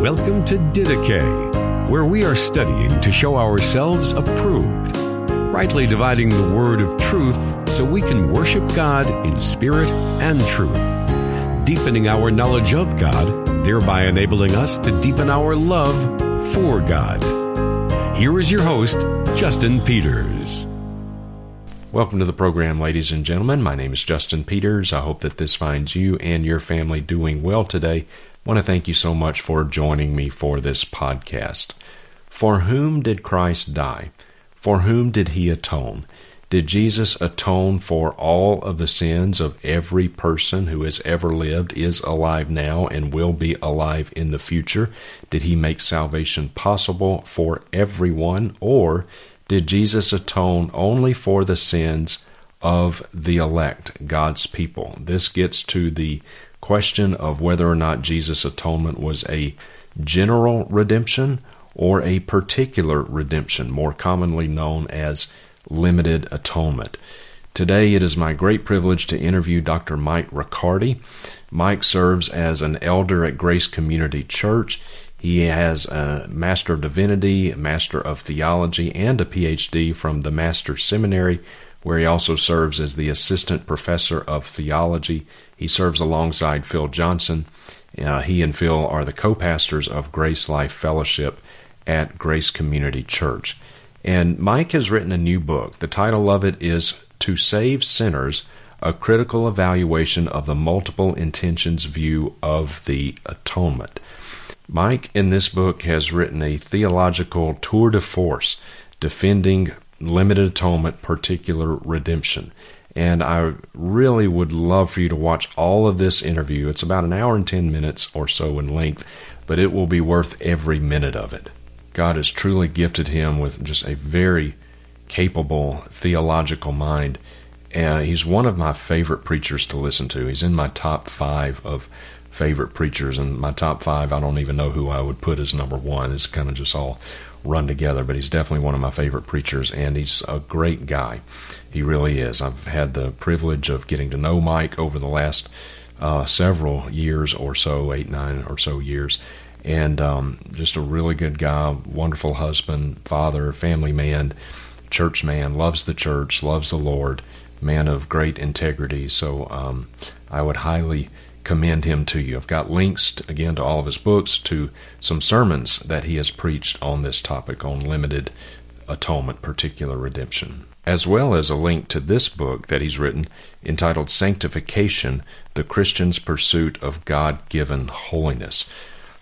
Welcome to Didache, where we are studying to show ourselves approved, rightly dividing the word of truth so we can worship God in spirit and truth, deepening our knowledge of God, thereby enabling us to deepen our love for God. Here is your host, Justin Peters. Welcome to the program, ladies and gentlemen. My name is Justin Peters. I hope that this finds you and your family doing well today want to thank you so much for joining me for this podcast. For whom did Christ die? For whom did he atone? Did Jesus atone for all of the sins of every person who has ever lived, is alive now, and will be alive in the future? Did he make salvation possible for everyone? Or did Jesus atone only for the sins of the elect, God's people? This gets to the question of whether or not Jesus' atonement was a general redemption or a particular redemption, more commonly known as limited atonement. Today, it is my great privilege to interview Dr. Mike Riccardi. Mike serves as an elder at Grace Community Church. He has a Master of Divinity, Master of Theology, and a PhD from the Master Seminary where he also serves as the assistant professor of theology. He serves alongside Phil Johnson. Uh, he and Phil are the co pastors of Grace Life Fellowship at Grace Community Church. And Mike has written a new book. The title of it is To Save Sinners A Critical Evaluation of the Multiple Intentions View of the Atonement. Mike, in this book, has written a theological tour de force defending limited atonement, particular redemption. And I really would love for you to watch all of this interview. It's about an hour and 10 minutes or so in length, but it will be worth every minute of it. God has truly gifted him with just a very capable theological mind. And he's one of my favorite preachers to listen to. He's in my top five of favorite preachers, and my top five, I don't even know who I would put as number one. It's kind of just all run together, but he's definitely one of my favorite preachers, and he's a great guy. He really is. I've had the privilege of getting to know Mike over the last uh, several years or so, eight, nine or so years, and um, just a really good guy, wonderful husband, father, family man, church man, loves the church, loves the Lord, man of great integrity. So um, I would highly commend him to you. I've got links, again, to all of his books, to some sermons that he has preached on this topic, on limited atonement, particular redemption, as well as a link to this book that he's written entitled Sanctification The Christian's Pursuit of God Given Holiness.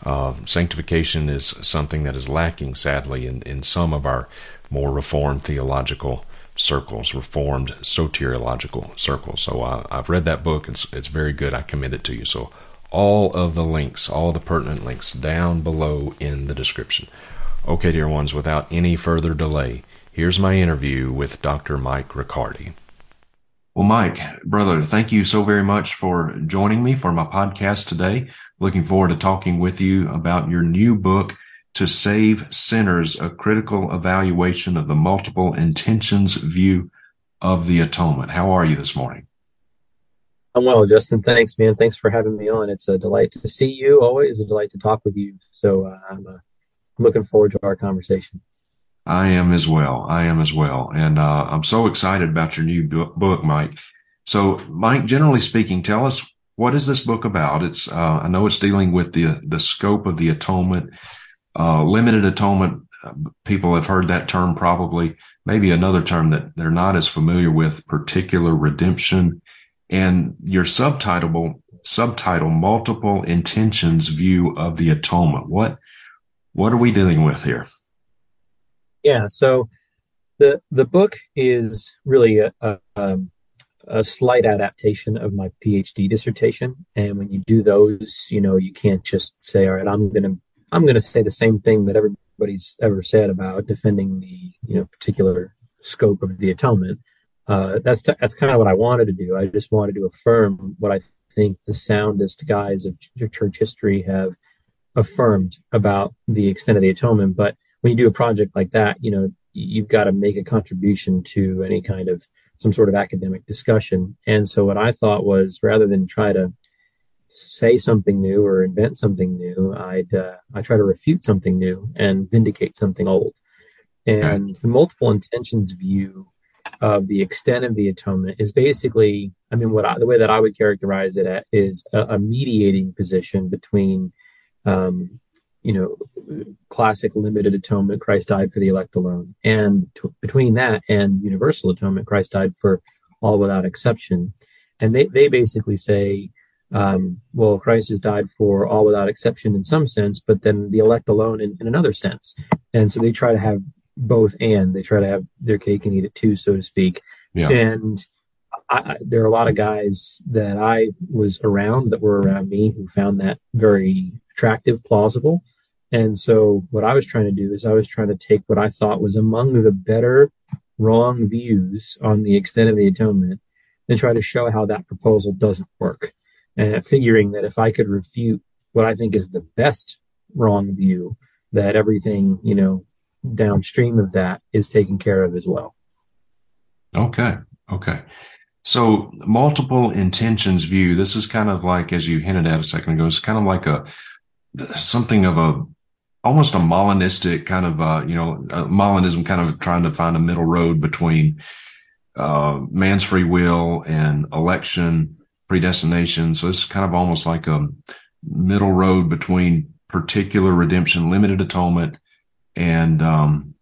Uh, sanctification is something that is lacking, sadly, in, in some of our more reformed theological circles, Reformed soteriological circles. So uh, I've read that book. It's it's very good. I commend it to you. So all of the links, all the pertinent links, down below in the description. Okay, dear ones, without any further delay, here's my interview with Dr. Mike Riccardi. Well, Mike, brother, thank you so very much for joining me for my podcast today. Looking forward to talking with you about your new book, to save sinners a critical evaluation of the multiple intentions view of the atonement. How are you this morning? I'm well, Justin. Thanks, man. Thanks for having me on. It's a delight to see you. Always a delight to talk with you. So uh, I'm uh, looking forward to our conversation. I am as well. I am as well. And uh, I'm so excited about your new book, Mike. So, Mike, generally speaking, tell us what is this book about? It's uh, I know it's dealing with the the scope of the atonement uh, limited atonement, people have heard that term probably, maybe another term that they're not as familiar with, particular redemption. And your subtitle, subtitle, multiple intentions view of the atonement. What, what are we dealing with here? Yeah. So the, the book is really a, a, um, a slight adaptation of my PhD dissertation. And when you do those, you know, you can't just say, all right, I'm going to I'm going to say the same thing that everybody's ever said about defending the you know particular scope of the atonement. Uh, that's t- that's kind of what I wanted to do. I just wanted to affirm what I think the soundest guys of church history have affirmed about the extent of the atonement. But when you do a project like that, you know you've got to make a contribution to any kind of some sort of academic discussion. And so what I thought was rather than try to say something new or invent something new, I'd uh, I try to refute something new and vindicate something old. And the multiple intentions view of the extent of the atonement is basically, I mean, what I, the way that I would characterize it at is a, a mediating position between, um, you know, classic limited atonement, Christ died for the elect alone, and t- between that and universal atonement, Christ died for all without exception. And they, they basically say, um, well, Christ has died for all without exception in some sense, but then the elect alone in, in another sense. And so they try to have both and they try to have their cake and eat it too, so to speak. Yeah. And I, there are a lot of guys that I was around that were around me who found that very attractive, plausible. And so what I was trying to do is I was trying to take what I thought was among the better wrong views on the extent of the atonement and try to show how that proposal doesn't work. And figuring that if I could refute what I think is the best wrong view, that everything, you know, downstream of that is taken care of as well. Okay. Okay. So multiple intentions view, this is kind of like, as you hinted at a second ago, it's kind of like a, something of a, almost a Molinistic kind of, uh, you know, Molinism kind of trying to find a middle road between, uh, man's free will and election predestination. So it's kind of almost like a middle road between particular redemption, limited atonement, and um,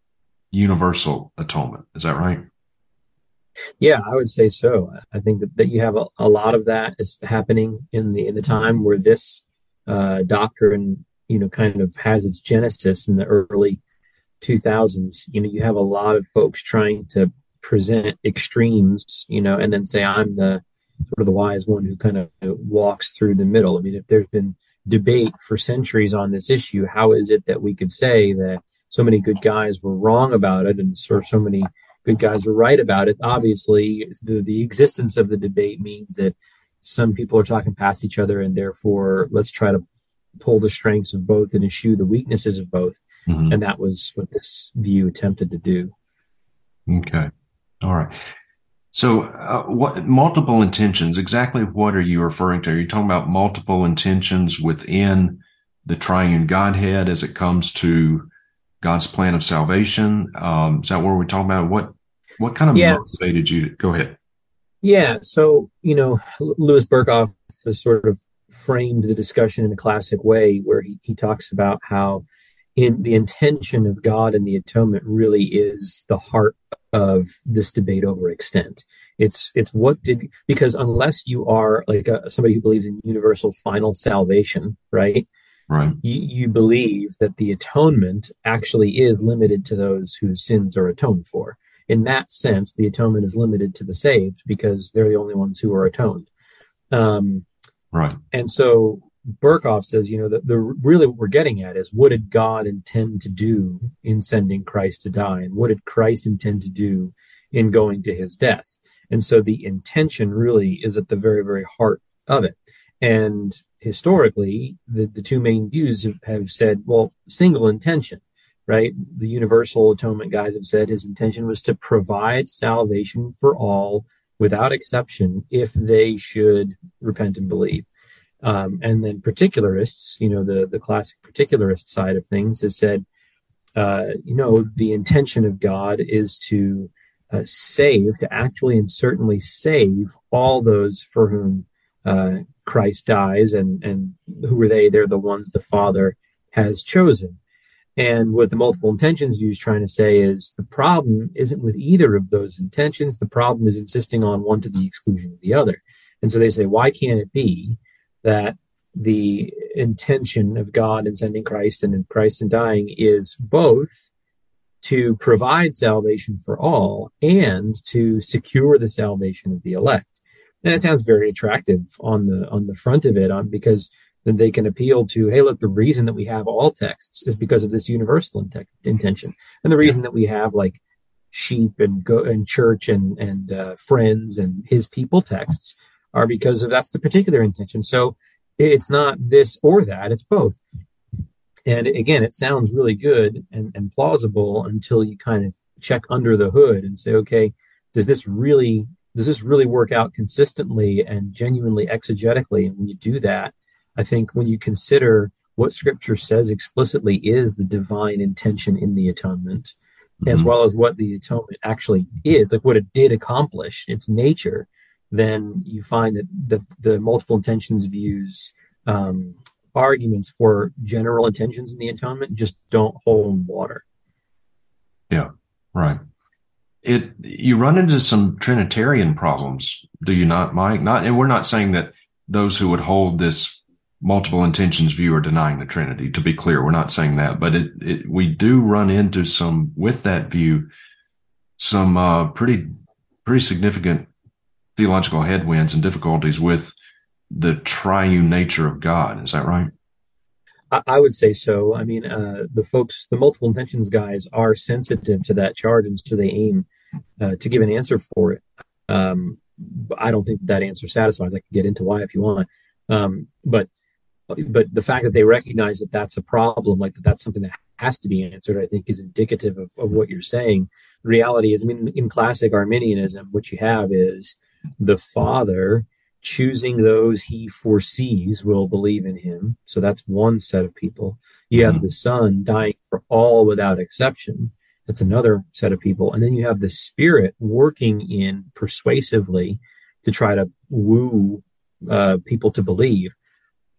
universal atonement. Is that right? Yeah, I would say so. I think that, that you have a, a lot of that is happening in the in the time where this uh, doctrine, you know, kind of has its genesis in the early 2000s. You know, you have a lot of folks trying to present extremes, you know, and then say I'm the sort of the wise one who kind of walks through the middle. I mean, if there's been debate for centuries on this issue, how is it that we could say that so many good guys were wrong about it and so, so many good guys were right about it. Obviously, the, the existence of the debate means that some people are talking past each other and therefore let's try to pull the strengths of both and eschew the weaknesses of both. Mm-hmm. And that was what this view attempted to do. Okay. All right. So, uh, what multiple intentions? Exactly what are you referring to? Are you talking about multiple intentions within the triune Godhead as it comes to God's plan of salvation? Um, is that what we're talking about? What what kind of yeah. motivated you? To, go ahead. Yeah. So you know, Louis Berkhof has sort of framed the discussion in a classic way, where he he talks about how in the intention of God and the atonement really is the heart of this debate over extent. It's it's what did because unless you are like a, somebody who believes in universal final salvation, right? Right. You, you believe that the atonement actually is limited to those whose sins are atoned for. In that sense, the atonement is limited to the saved because they're the only ones who are atoned. Um, right. And so Berkhof says, you know, that the really what we're getting at is what did God intend to do in sending Christ to die, and what did Christ intend to do in going to his death? And so the intention really is at the very, very heart of it. And historically, the, the two main views have, have said, well, single intention, right? The universal atonement guys have said his intention was to provide salvation for all without exception if they should repent and believe. Um, and then particularists, you know, the, the classic particularist side of things has said, uh, you know, the intention of God is to uh, save, to actually and certainly save all those for whom uh, Christ dies, and and who are they? They're the ones the Father has chosen. And what the multiple intentions view is trying to say is the problem isn't with either of those intentions. The problem is insisting on one to the exclusion of the other. And so they say, why can't it be that the intention of God in sending Christ and in Christ in dying is both to provide salvation for all and to secure the salvation of the elect? and it sounds very attractive on the on the front of it on because then they can appeal to hey look the reason that we have all texts is because of this universal intention and the reason that we have like sheep and go and church and and uh, friends and his people texts are because of that's the particular intention so it's not this or that it's both and again it sounds really good and, and plausible until you kind of check under the hood and say okay does this really does this really work out consistently and genuinely exegetically? And when you do that, I think when you consider what Scripture says explicitly is the divine intention in the atonement, mm-hmm. as well as what the atonement actually is, like what it did accomplish, its nature, then you find that the, the multiple intentions views um, arguments for general intentions in the atonement just don't hold water. Yeah, right. It you run into some Trinitarian problems, do you not, Mike? Not, and we're not saying that those who would hold this multiple intentions view are denying the Trinity. To be clear, we're not saying that, but it, it we do run into some with that view, some uh, pretty pretty significant theological headwinds and difficulties with the triune nature of God. Is that right? I, would say so. I mean, uh, the folks, the multiple intentions guys, are sensitive to that charge, and so they aim uh, to give an answer for it. Um, I don't think that answer satisfies. I can get into why if you want, um, but but the fact that they recognize that that's a problem, like that that's something that has to be answered, I think is indicative of, of what you're saying. The reality is, I mean, in classic Arminianism, what you have is the Father choosing those he foresees will believe in him. So that's one set of people. You have mm-hmm. the Son dying for all without exception. That's another set of people. And then you have the Spirit working in persuasively to try to woo uh, people to believe.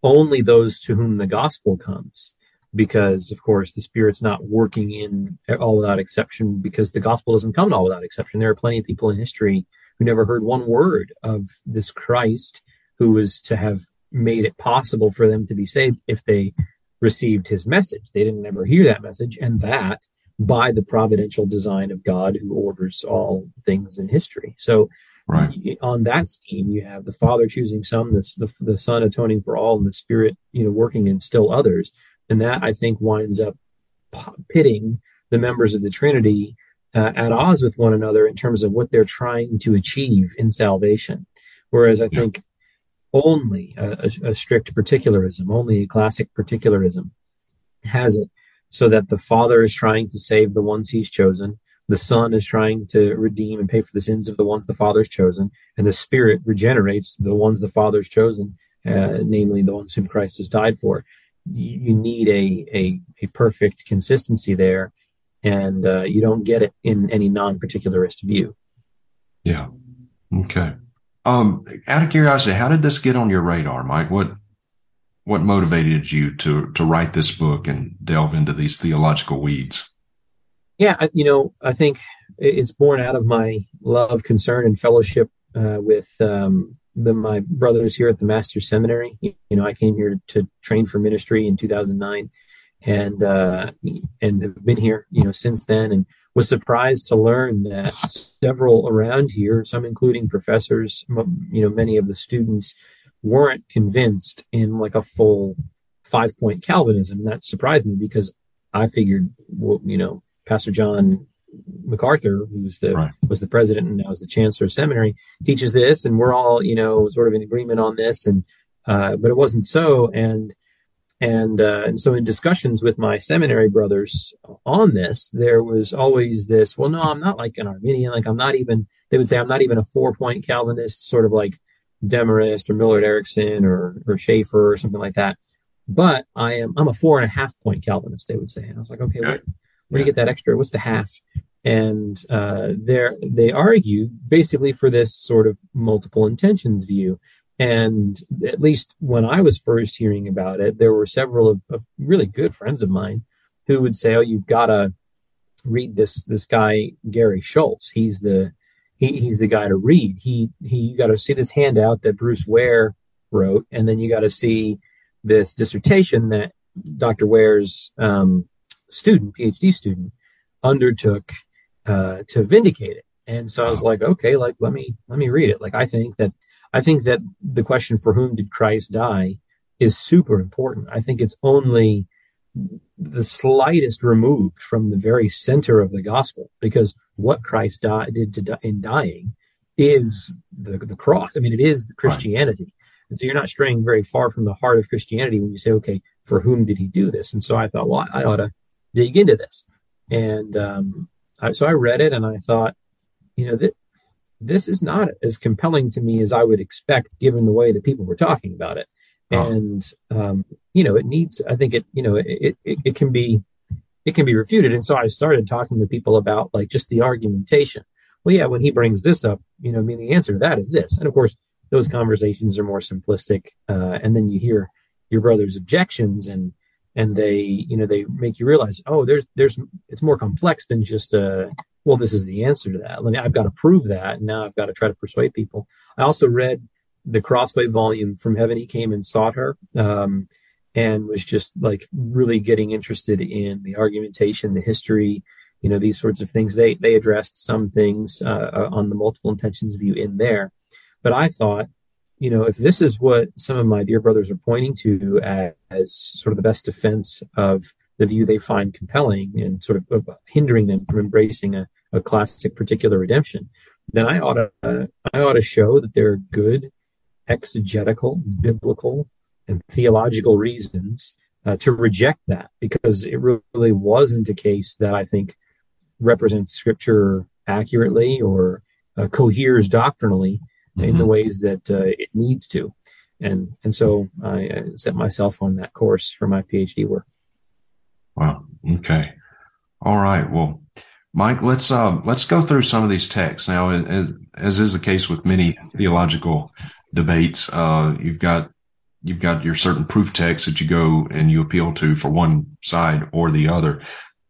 Only those to whom the gospel comes. Because, of course, the Spirit's not working in all without exception because the gospel doesn't come all without exception. There are plenty of people in history who never heard one word of this Christ who was to have made it possible for them to be saved if they received his message. They didn't ever hear that message, and that by the providential design of God who orders all things in history. So, right. on that scheme, you have the Father choosing some, the, the, the Son atoning for all, and the Spirit, you know, working in still others. And that I think winds up pitting the members of the Trinity uh, at odds with one another in terms of what they're trying to achieve in salvation. Whereas I think only a, a, a strict particularism, only a classic particularism has it so that the Father is trying to save the ones he's chosen, the Son is trying to redeem and pay for the sins of the ones the Father's chosen, and the Spirit regenerates the ones the Father's chosen, uh, namely the ones whom Christ has died for. You, need a, a, a perfect consistency there and uh, you don't get it in any non-particularist view. Yeah. Okay. Um, out of curiosity, how did this get on your radar, Mike? What what motivated you to to write this book and delve into these theological weeds? Yeah, you know, I think it's born out of my love, concern, and fellowship uh, with um, the, my brothers here at the Master's Seminary. You know, I came here to train for ministry in 2009 and uh, and have been here, you know, since then, and was surprised to learn that several around here, some including professors, you know, many of the students weren't convinced in like a full five point Calvinism. That surprised me because I figured, well, you know, Pastor John MacArthur, who was the right. was the president and now is the chancellor of seminary, teaches this, and we're all you know sort of in agreement on this, and uh, but it wasn't so, and and, uh, and so in discussions with my seminary brothers on this, there was always this, well, no, I'm not like an Arminian. Like I'm not even, they would say I'm not even a four point Calvinist, sort of like Demarest or Millard Erickson or, or Schaeffer or something like that. But I am, I'm a four and a half point Calvinist, they would say. And I was like, okay, where, where do you get that extra? What's the half? And, uh, there, they argue basically for this sort of multiple intentions view and at least when I was first hearing about it, there were several of, of really good friends of mine who would say, "Oh, you've got to read this this guy Gary Shultz. He's the he, he's the guy to read. He he you got to see this handout that Bruce Ware wrote, and then you got to see this dissertation that Dr. Ware's um, student, PhD student, undertook uh, to vindicate it. And so I was like, okay, like let me let me read it. Like I think that I think that the question for whom did Christ die is super important. I think it's only the slightest removed from the very center of the gospel because what Christ died, did to, in dying is the, the cross. I mean, it is Christianity. Right. And so you're not straying very far from the heart of Christianity when you say, okay, for whom did he do this? And so I thought, well, I ought to dig into this. And um, I, so I read it and I thought, you know, that this is not as compelling to me as I would expect given the way that people were talking about it. oh. and um, you know it needs. I think it you know it, it it can be it can be refuted. And so I started talking to people about like just the argumentation. Well, yeah, when he brings this up, you know, I mean, the answer to that is this. And of course, those conversations are more simplistic. Uh, and then you hear your brother's objections and, and they, you know, they make you realize, oh, there's, there's, it's more complex than just, uh, well, this is the answer to that. Let me, I've got to prove that. And now I've got to try to persuade people. I also read the Crossway volume from Heaven He Came and Sought Her. Um, and was just like really getting interested in the argumentation, the history, you know, these sorts of things. They they addressed some things uh, uh, on the multiple intentions view in there, but I thought, you know, if this is what some of my dear brothers are pointing to as, as sort of the best defense of the view they find compelling and sort of uh, hindering them from embracing a, a classic particular redemption, then I ought to uh, I ought to show that there are good exegetical biblical and theological reasons uh, to reject that because it really wasn't a case that I think represents scripture accurately or uh, coheres doctrinally mm-hmm. in the mm-hmm. ways that uh, it needs to. And, and so I set myself on that course for my PhD work. Wow. Okay. All right. Well, Mike, let's uh, let's go through some of these texts now. As, as is the case with many theological debates, uh, you've got you've got your certain proof texts that you go and you appeal to for one side or the other.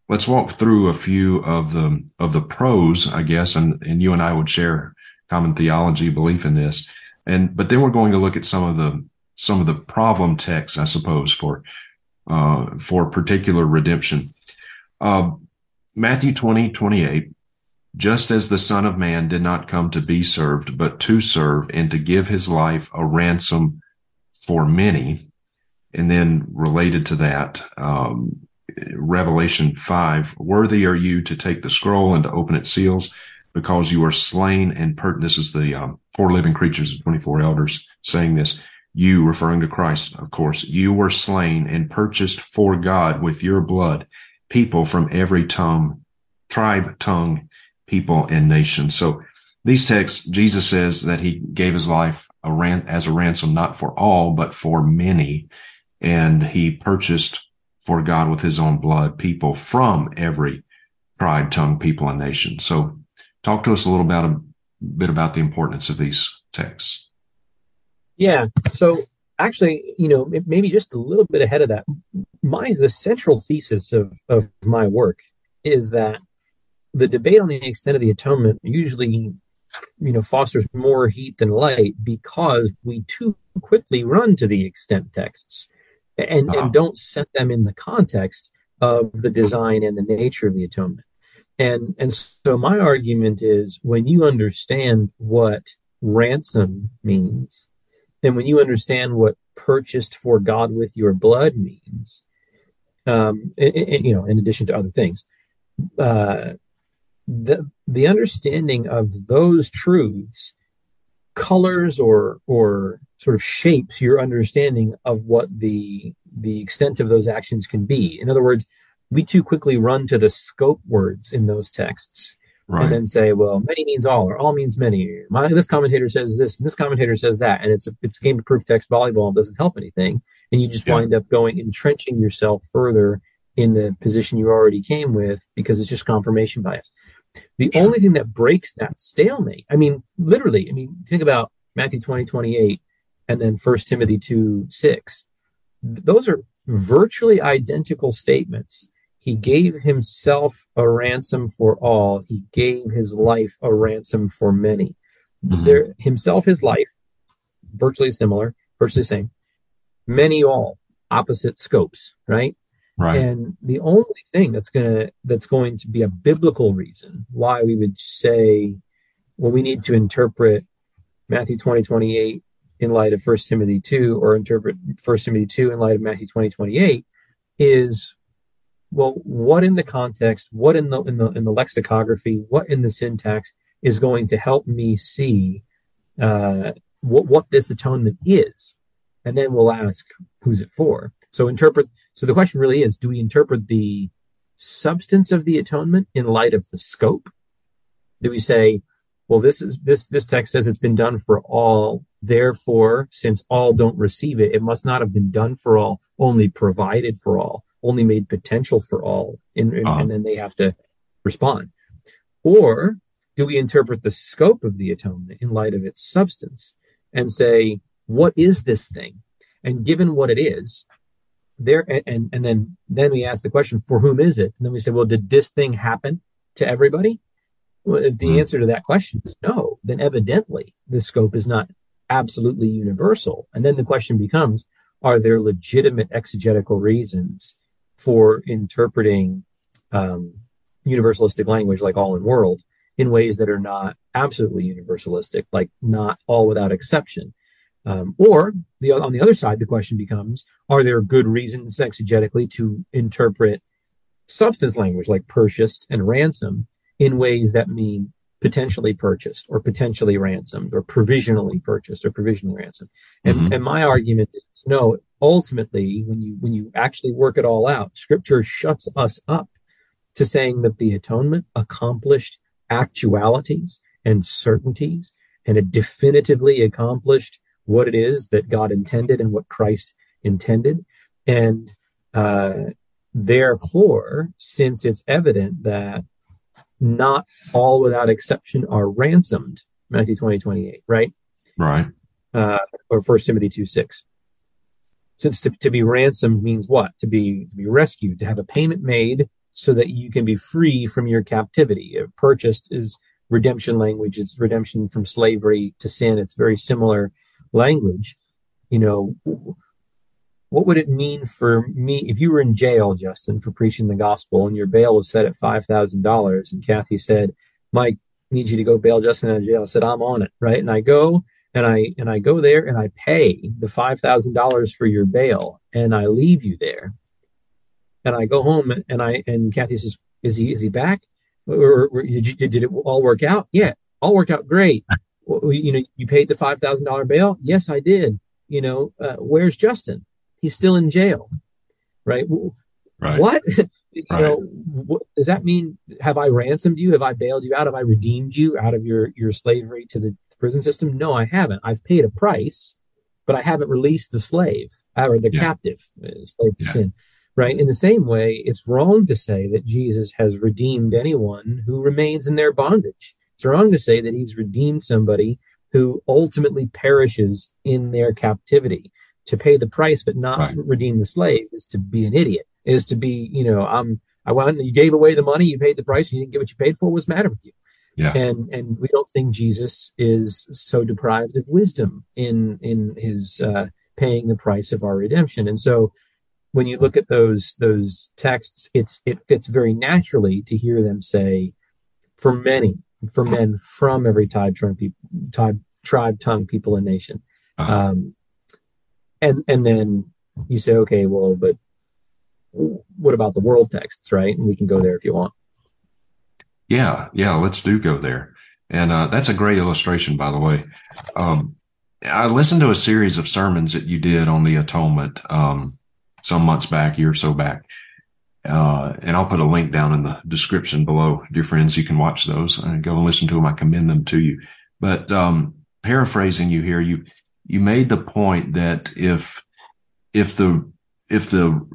Let's walk through a few of the of the pros, I guess, and and you and I would share common theology belief in this. And but then we're going to look at some of the some of the problem texts, I suppose, for uh, for particular redemption. Uh, Matthew 20, 28, just as the Son of Man did not come to be served, but to serve and to give his life a ransom for many. And then related to that, um, Revelation 5, worthy are you to take the scroll and to open its seals because you are slain and per- this is the um, four living creatures and 24 elders saying this. You referring to Christ, of course, you were slain and purchased for God with your blood people from every tongue, tribe, tongue, people, and nation. So these texts, Jesus says that he gave his life a ran- as a ransom, not for all, but for many. And he purchased for God with his own blood people from every tribe, tongue, people, and nation. So talk to us a little about a bit about the importance of these texts. Yeah. So actually, you know, maybe just a little bit ahead of that, my the central thesis of, of my work is that the debate on the extent of the atonement usually you know fosters more heat than light because we too quickly run to the extent texts and uh-huh. and don't set them in the context of the design and the nature of the atonement and and so my argument is when you understand what ransom means and when you understand what purchased for god with your blood means um and, and, you know in addition to other things uh the the understanding of those truths colors or or sort of shapes your understanding of what the the extent of those actions can be. In other words, we too quickly run to the scope words in those texts right. and then say, well, many means all or all means many. My, this commentator says this and this commentator says that. And it's a, it's game of proof text volleyball. It doesn't help anything. And you just yeah. wind up going entrenching yourself further in the position you already came with because it's just confirmation bias. The sure. only thing that breaks that stalemate, I mean, literally, I mean, think about Matthew 20, 28, and then 1 Timothy 2, 6. Those are virtually identical statements. He gave himself a ransom for all. He gave his life a ransom for many. Mm-hmm. There, himself, his life, virtually similar, virtually same. Many all, opposite scopes, right? Right. And the only thing that's gonna that's going to be a biblical reason why we would say well we need to interpret Matthew 20, 28 in light of First Timothy 2 or interpret First Timothy 2 in light of Matthew 20, 28 is well, what in the context, what in the in the in the lexicography, what in the syntax is going to help me see uh, what what this atonement is, and then we'll ask who's it for. So interpret. So the question really is: Do we interpret the substance of the atonement in light of the scope? Do we say well, this is this this text says it's been done for all. Therefore, since all don't receive it, it must not have been done for all, only provided for all, only made potential for all, and, uh-huh. and then they have to respond. Or do we interpret the scope of the atonement in light of its substance and say, what is this thing? And given what it is, there and and then then we ask the question, for whom is it? And then we say, well, did this thing happen to everybody? Well, if the mm. answer to that question is no, then evidently the scope is not absolutely universal. And then the question becomes, are there legitimate exegetical reasons for interpreting um, universalistic language like all in world in ways that are not absolutely universalistic, like not all without exception? Um, or the, on the other side, the question becomes, are there good reasons exegetically to interpret substance language like purchased and ransom in ways that mean potentially purchased or potentially ransomed or provisionally purchased or provisionally ransomed. And, mm-hmm. and my argument is no, ultimately, when you, when you actually work it all out, scripture shuts us up to saying that the atonement accomplished actualities and certainties and it definitively accomplished what it is that God intended and what Christ intended. And, uh, therefore, since it's evident that not all without exception are ransomed. Matthew 20, 28, right? Right. Uh, or First Timothy 2, 6. Since to, to be ransomed means what? To be, to be rescued, to have a payment made so that you can be free from your captivity. Purchased is redemption language. It's redemption from slavery to sin. It's very similar language. You know, what would it mean for me if you were in jail, Justin, for preaching the gospel and your bail was set at $5,000 and Kathy said, Mike, need you to go bail Justin out of jail. I said, I'm on it. Right. And I go and I, and I go there and I pay the $5,000 for your bail and I leave you there. And I go home and I, and Kathy says, is he, is he back? Or, or did, you, did it all work out? Yeah, all worked out great. Well, you know, you paid the $5,000 bail. Yes, I did. You know, uh, where's Justin? he's still in jail, right? right. What? you right. know, what, does that mean? Have I ransomed you? Have I bailed you out? Have I redeemed you out of your your slavery to the prison system? No, I haven't. I've paid a price, but I haven't released the slave or the yeah. captive, uh, slave to yeah. sin. Right. In the same way, it's wrong to say that Jesus has redeemed anyone who remains in their bondage. It's wrong to say that he's redeemed somebody who ultimately perishes in their captivity to pay the price but not right. redeem the slave is to be an idiot. Is to be, you know, I'm I went you gave away the money, you paid the price, you didn't get what you paid for. What's the matter with you? Yeah. And and we don't think Jesus is so deprived of wisdom in in his uh, paying the price of our redemption. And so when you look at those those texts, it's it fits very naturally to hear them say, for many, for men from every tribe, tribe, tribe, tribe tongue, people, and nation. Uh-huh. Um, and and then you say, okay, well, but what about the world texts, right? And we can go there if you want. Yeah, yeah, let's do go there. And uh, that's a great illustration, by the way. Um, I listened to a series of sermons that you did on the atonement um, some months back, year or so back. Uh, and I'll put a link down in the description below, dear friends. You can watch those and go and listen to them. I commend them to you. But um, paraphrasing you here, you you made the point that if if the if the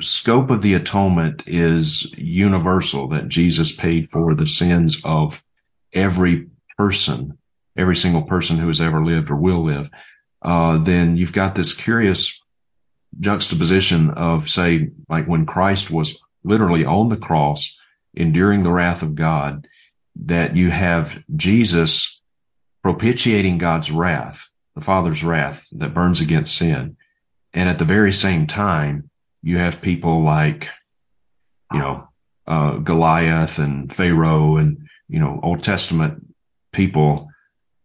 scope of the atonement is universal, that Jesus paid for the sins of every person, every single person who has ever lived or will live, uh, then you've got this curious juxtaposition of, say, like when Christ was literally on the cross, enduring the wrath of God, that you have Jesus propitiating God's wrath, the Father's wrath that burns against sin. And at the very same time, you have people like, you know, uh, Goliath and Pharaoh and, you know, Old Testament people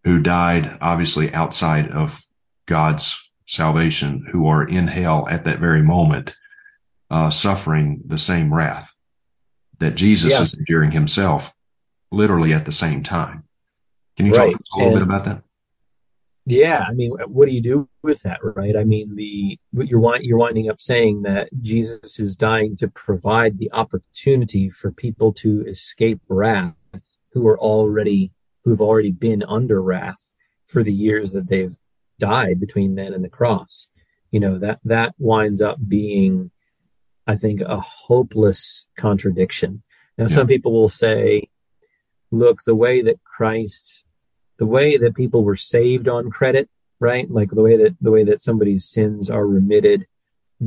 who died obviously outside of God's salvation, who are in hell at that very moment, uh, suffering the same wrath that Jesus yeah. is enduring himself literally at the same time. Can you right. talk a little and, bit about that? Yeah, I mean, what do you do with that, right? I mean, the what you're you're winding up saying that Jesus is dying to provide the opportunity for people to escape wrath who are already who've already been under wrath for the years that they've died between then and the cross. You know, that that winds up being I think a hopeless contradiction. Now yeah. some people will say, look, the way that Christ the way that people were saved on credit, right? Like the way that the way that somebody's sins are remitted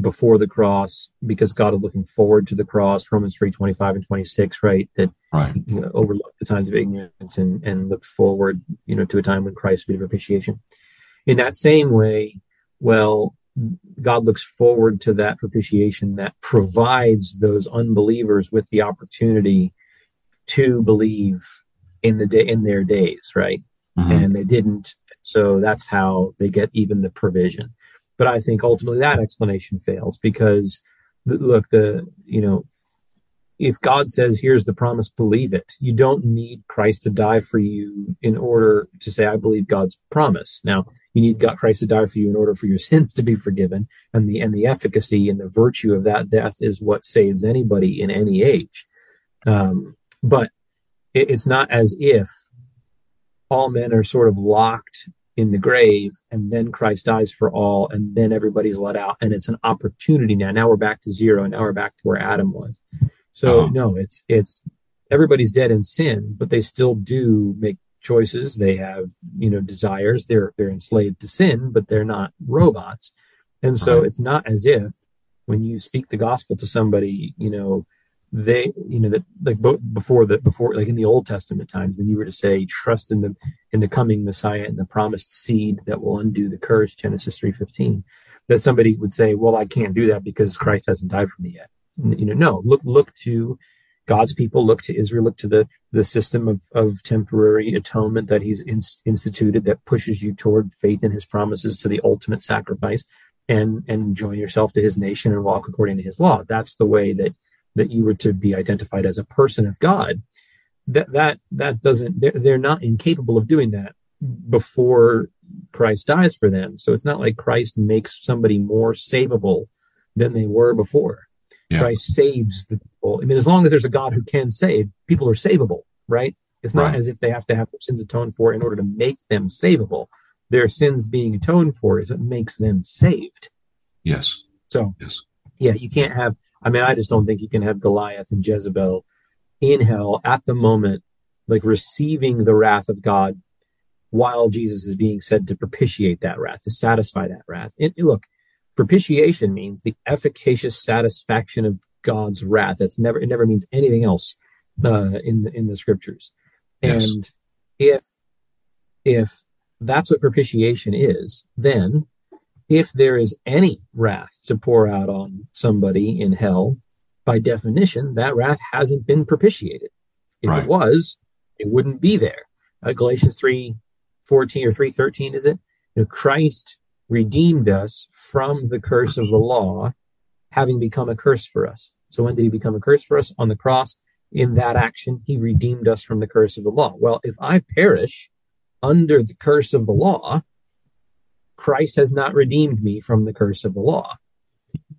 before the cross because God is looking forward to the cross, Romans 3, 25 and 26, right? That right. You know, overlook the times of ignorance and, and look forward, you know, to a time when Christ will be the propitiation. In that same way, well, God looks forward to that propitiation that provides those unbelievers with the opportunity to believe in the day in their days, right? Mm-hmm. And they didn't. So that's how they get even the provision. But I think ultimately that explanation fails because look, the, you know, if God says, here's the promise, believe it. You don't need Christ to die for you in order to say, I believe God's promise. Now, you need God, Christ to die for you in order for your sins to be forgiven. And the, and the efficacy and the virtue of that death is what saves anybody in any age. Um, but it, it's not as if all men are sort of locked in the grave and then Christ dies for all and then everybody's let out and it's an opportunity now. Now we're back to zero and now we're back to where Adam was. So uh-huh. no, it's, it's everybody's dead in sin, but they still do make choices. They have, you know, desires. They're, they're enslaved to sin, but they're not robots. And so right. it's not as if when you speak the gospel to somebody, you know, they you know that like before the before like in the old testament times when you were to say trust in the in the coming messiah and the promised seed that will undo the curse genesis 3.15 that somebody would say well i can't do that because christ hasn't died for me yet. You know no look look to god's people look to israel look to the the system of of temporary atonement that he's in, instituted that pushes you toward faith in his promises to the ultimate sacrifice and and join yourself to his nation and walk according to his law. That's the way that that you were to be identified as a person of God, that that that doesn't they're, they're not incapable of doing that before Christ dies for them. So it's not like Christ makes somebody more savable than they were before. Yeah. Christ saves the people. I mean, as long as there's a God who can save, people are savable, right? It's not right. as if they have to have their sins atoned for in order to make them savable. Their sins being atoned for is what makes them saved. Yes. So, yes. yeah, you can't have I mean, I just don't think you can have Goliath and Jezebel in hell at the moment, like receiving the wrath of God while Jesus is being said to propitiate that wrath, to satisfy that wrath. And look, propitiation means the efficacious satisfaction of God's wrath. That's never, it never means anything else, uh, in the, in the scriptures. Yes. And if, if that's what propitiation is, then if there is any wrath to pour out on somebody in hell, by definition, that wrath hasn't been propitiated. If right. it was, it wouldn't be there. Uh, Galatians 3 14 or 3 13, is it? You know, Christ redeemed us from the curse of the law, having become a curse for us. So when did he become a curse for us? On the cross. In that action, he redeemed us from the curse of the law. Well, if I perish under the curse of the law, Christ has not redeemed me from the curse of the law.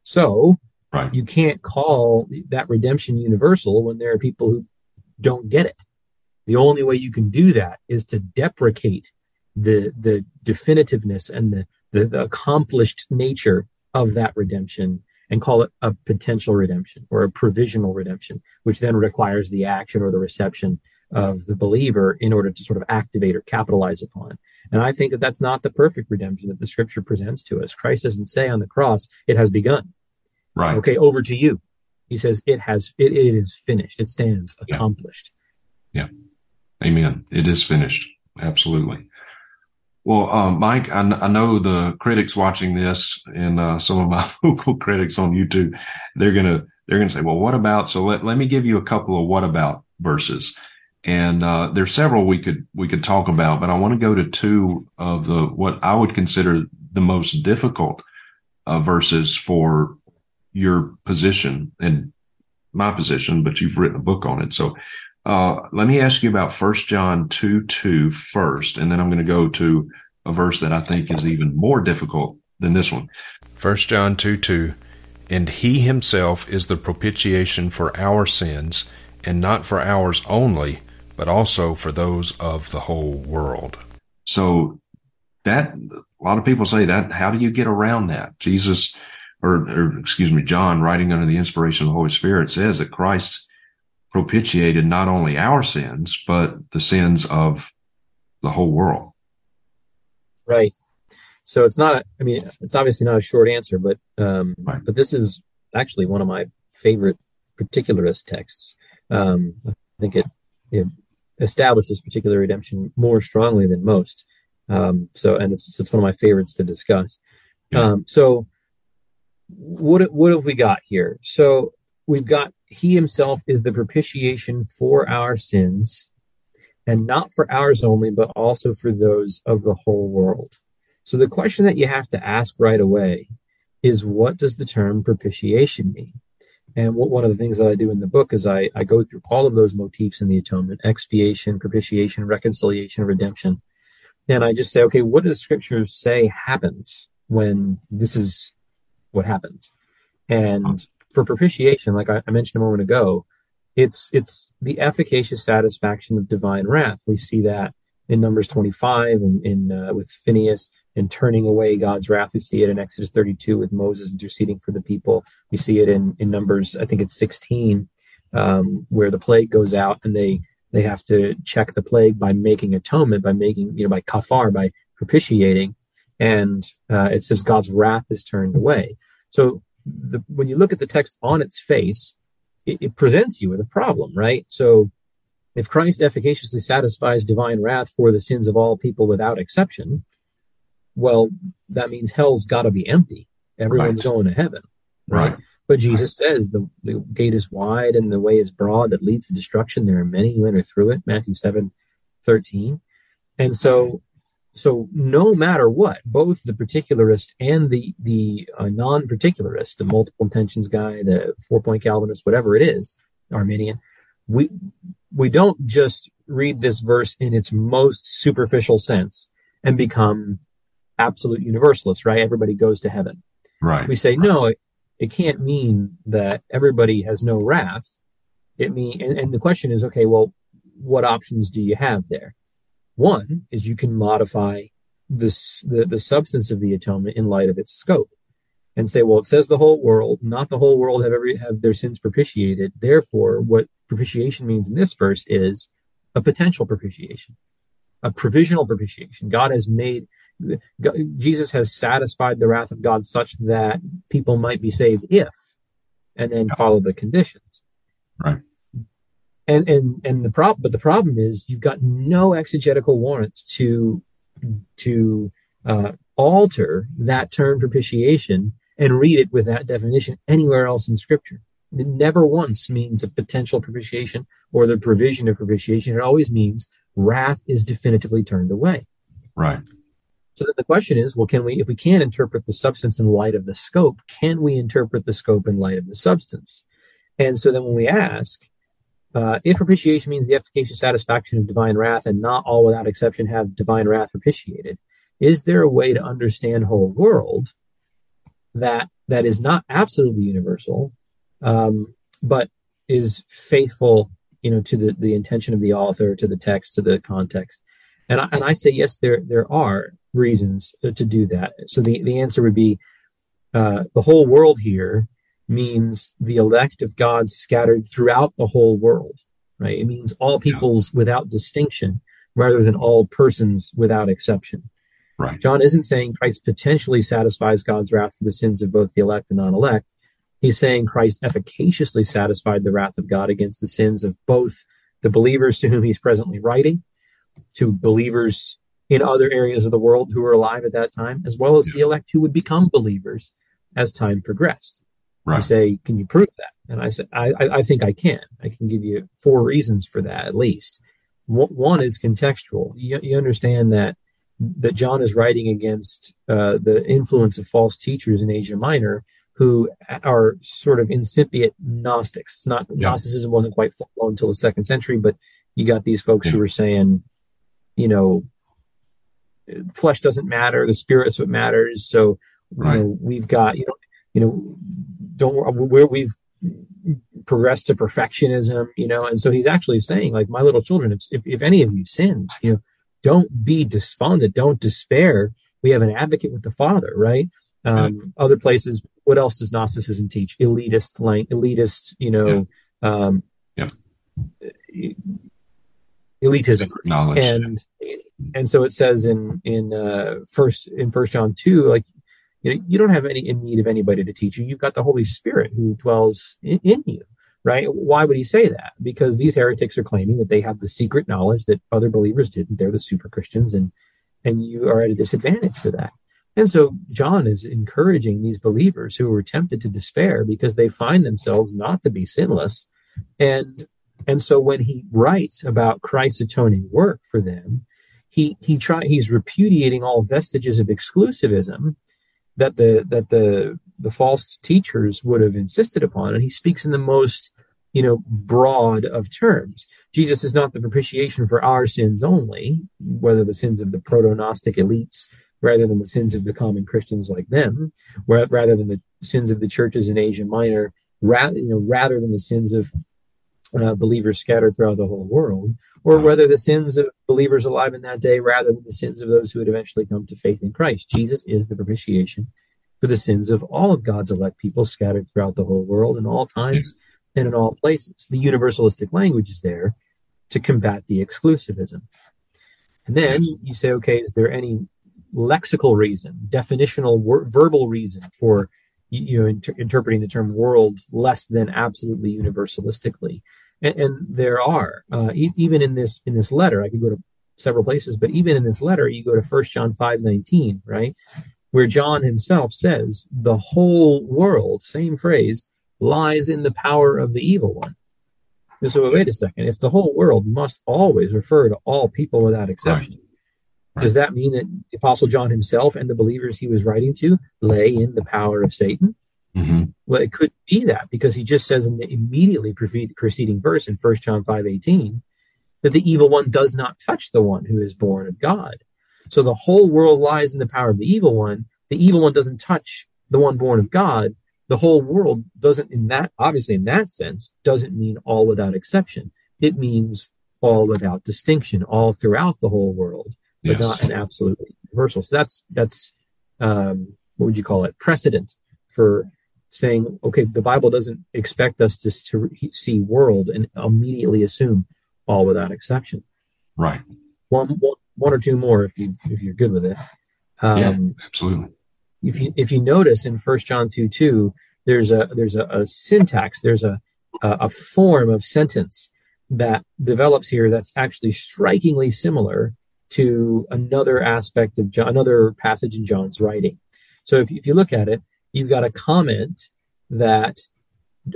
So right. you can't call that redemption universal when there are people who don't get it. The only way you can do that is to deprecate the the definitiveness and the, the, the accomplished nature of that redemption and call it a potential redemption or a provisional redemption, which then requires the action or the reception of the believer in order to sort of activate or capitalize upon. And I think that that's not the perfect redemption that the scripture presents to us. Christ doesn't say on the cross, it has begun. Right. Okay. Over to you. He says it has, it, it is finished. It stands accomplished. Yeah. yeah. Amen. It is finished. Absolutely. Well, um, Mike, I, I, know the critics watching this and uh, some of my vocal critics on YouTube, they're gonna they're gonna say, "Well, what about?" So let let me give you a couple of "what about" verses and uh, there's several we could we could talk about, but I want to go to two of the what I would consider the most difficult uh, verses for your position and my position, but you've written a book on it. So uh, let me ask you about First John 2, 2 first, and then I'm going to go to a verse that I think is even more difficult than this one. First John 2, 2. And he himself is the propitiation for our sins, and not for ours only, but also for those of the whole world. So that a lot of people say that how do you get around that? Jesus or, or excuse me, John writing under the inspiration of the Holy Spirit says that Christ propitiated not only our sins, but the sins of the whole world. Right. So it's not, I mean, it's obviously not a short answer, but, um, right. but this is actually one of my favorite particularist texts. Um, I think it, it establishes particular redemption more strongly than most. Um, so, and it's, it's one of my favorites to discuss. Yeah. Um, so what, what have we got here? So we've got he himself is the propitiation for our sins and not for ours only, but also for those of the whole world. So the question that you have to ask right away is what does the term propitiation mean? And what, one of the things that I do in the book is I, I go through all of those motifs in the atonement, expiation, propitiation, reconciliation, redemption. And I just say, okay, what does scripture say happens when this is what happens? And for propitiation, like I, I mentioned a moment ago, it's, it's the efficacious satisfaction of divine wrath. We see that in Numbers 25 and in, uh, with Phineas and turning away God's wrath. We see it in Exodus 32 with Moses interceding for the people. We see it in, in Numbers, I think it's 16, um, where the plague goes out and they, they have to check the plague by making atonement, by making, you know, by kafar, by propitiating. And uh, it says God's wrath is turned away. So the, when you look at the text on its face, it, it presents you with a problem, right? So if Christ efficaciously satisfies divine wrath for the sins of all people without exception, well, that means hell's got to be empty. Everyone's right. going to heaven. Right. right. But Jesus right. says the, the gate is wide and the way is broad that leads to destruction. There are many who enter through it. Matthew 7, 13. And so, so no matter what, both the particularist and the, the uh, non-particularist, the multiple intentions guy, the four point Calvinist, whatever it is, Arminian, we, we don't just read this verse in its most superficial sense and become absolute universalist, right? Everybody goes to heaven. Right. We say, no, it, it can't mean that everybody has no wrath. It mean, and, and the question is, okay, well, what options do you have there? One is you can modify this, the, the substance of the atonement in light of its scope and say, well, it says the whole world, not the whole world have every, have their sins propitiated. Therefore, what propitiation means in this verse is a potential propitiation, a provisional propitiation. God has made, Jesus has satisfied the wrath of God such that people might be saved if, and then follow the conditions. Right. And and and the problem, but the problem is you've got no exegetical warrants to to uh, alter that term propitiation and read it with that definition anywhere else in Scripture. It never once means a potential propitiation or the provision of propitiation. It always means wrath is definitively turned away. Right. So then the question is, well, can we, if we can't interpret the substance in light of the scope, can we interpret the scope in light of the substance? And so then when we ask, uh, if propitiation means the efficacious satisfaction of divine wrath and not all without exception have divine wrath propitiated, is there a way to understand whole world that, that is not absolutely universal, um, but is faithful, you know, to the, the intention of the author, to the text, to the context? And I, and I say, yes, there, there are reasons to do that. So the, the answer would be uh, the whole world here means the elect of God scattered throughout the whole world, right? It means all peoples yeah. without distinction rather than all persons without exception. Right. John isn't saying Christ potentially satisfies God's wrath for the sins of both the elect and non-elect. He's saying Christ efficaciously satisfied the wrath of God against the sins of both the believers to whom he's presently writing, to believers in other areas of the world who were alive at that time, as well as yeah. the elect who would become believers as time progressed. Right. You say, can you prove that? And I said, I, I think I can. I can give you four reasons for that at least. One is contextual. You, you understand that that John is writing against uh, the influence of false teachers in Asia Minor who are sort of incipient Gnostics. It's not yeah. Gnosticism wasn't quite full blown until the second century, but you got these folks yeah. who were saying, you know, flesh doesn't matter. The spirit is what matters. So, right. you know, we've got, you know, you know, don't, where we've progressed to perfectionism, you know, and so he's actually saying, like, my little children, if, if, if any of you sin, you know, don't be despondent, don't despair. We have an advocate with the Father, right? Um, Other places, what else does Gnosticism teach? Elitist, like elitist, you know, yeah. um, yeah. elitism, knowledge, and and so it says in in uh, first in First John two, like you know, you don't have any in need of anybody to teach you. You've got the Holy Spirit who dwells in, in you, right? Why would he say that? Because these heretics are claiming that they have the secret knowledge that other believers didn't. They're the super Christians, and and you are at a disadvantage for that. And so John is encouraging these believers who are tempted to despair because they find themselves not to be sinless. And and so when he writes about Christ's atoning work for them, he he try he's repudiating all vestiges of exclusivism that the that the the false teachers would have insisted upon and he speaks in the most you know broad of terms. Jesus is not the propitiation for our sins only whether the sins of the proto-gnostic elites rather than the sins of the common christians like them rather than the sins of the churches in asia minor you know rather than the sins of uh, believers scattered throughout the whole world, or whether the sins of believers alive in that day rather than the sins of those who would eventually come to faith in Christ. Jesus is the propitiation for the sins of all of God's elect people scattered throughout the whole world in all times and in all places. The universalistic language is there to combat the exclusivism. And then you say, okay, is there any lexical reason, definitional, wor- verbal reason for you know, inter- interpreting the term world less than absolutely universalistically. And, and there are, uh, e- even in this, in this letter, I could go to several places, but even in this letter, you go to first John 5, 19, right? Where John himself says the whole world, same phrase, lies in the power of the evil one. so wait a second. If the whole world must always refer to all people without exception, right. Does that mean that the Apostle John himself and the believers he was writing to lay in the power of Satan? Mm-hmm. Well, it could be that because he just says in the immediately preceding verse in 1 John 5 18 that the evil one does not touch the one who is born of God. So the whole world lies in the power of the evil one. The evil one doesn't touch the one born of God. The whole world doesn't, in that, obviously, in that sense, doesn't mean all without exception. It means all without distinction, all throughout the whole world but yes. not an absolutely universal. So that's that's um, what would you call it? Precedent for saying, okay, the Bible doesn't expect us to, to see world and immediately assume all without exception. Right. One, one, one or two more if you if you're good with it. Um, yeah, absolutely. If you if you notice in First John two two, there's a there's a, a syntax, there's a, a a form of sentence that develops here that's actually strikingly similar to another aspect of John, another passage in John's writing. So if, if you look at it, you've got a comment that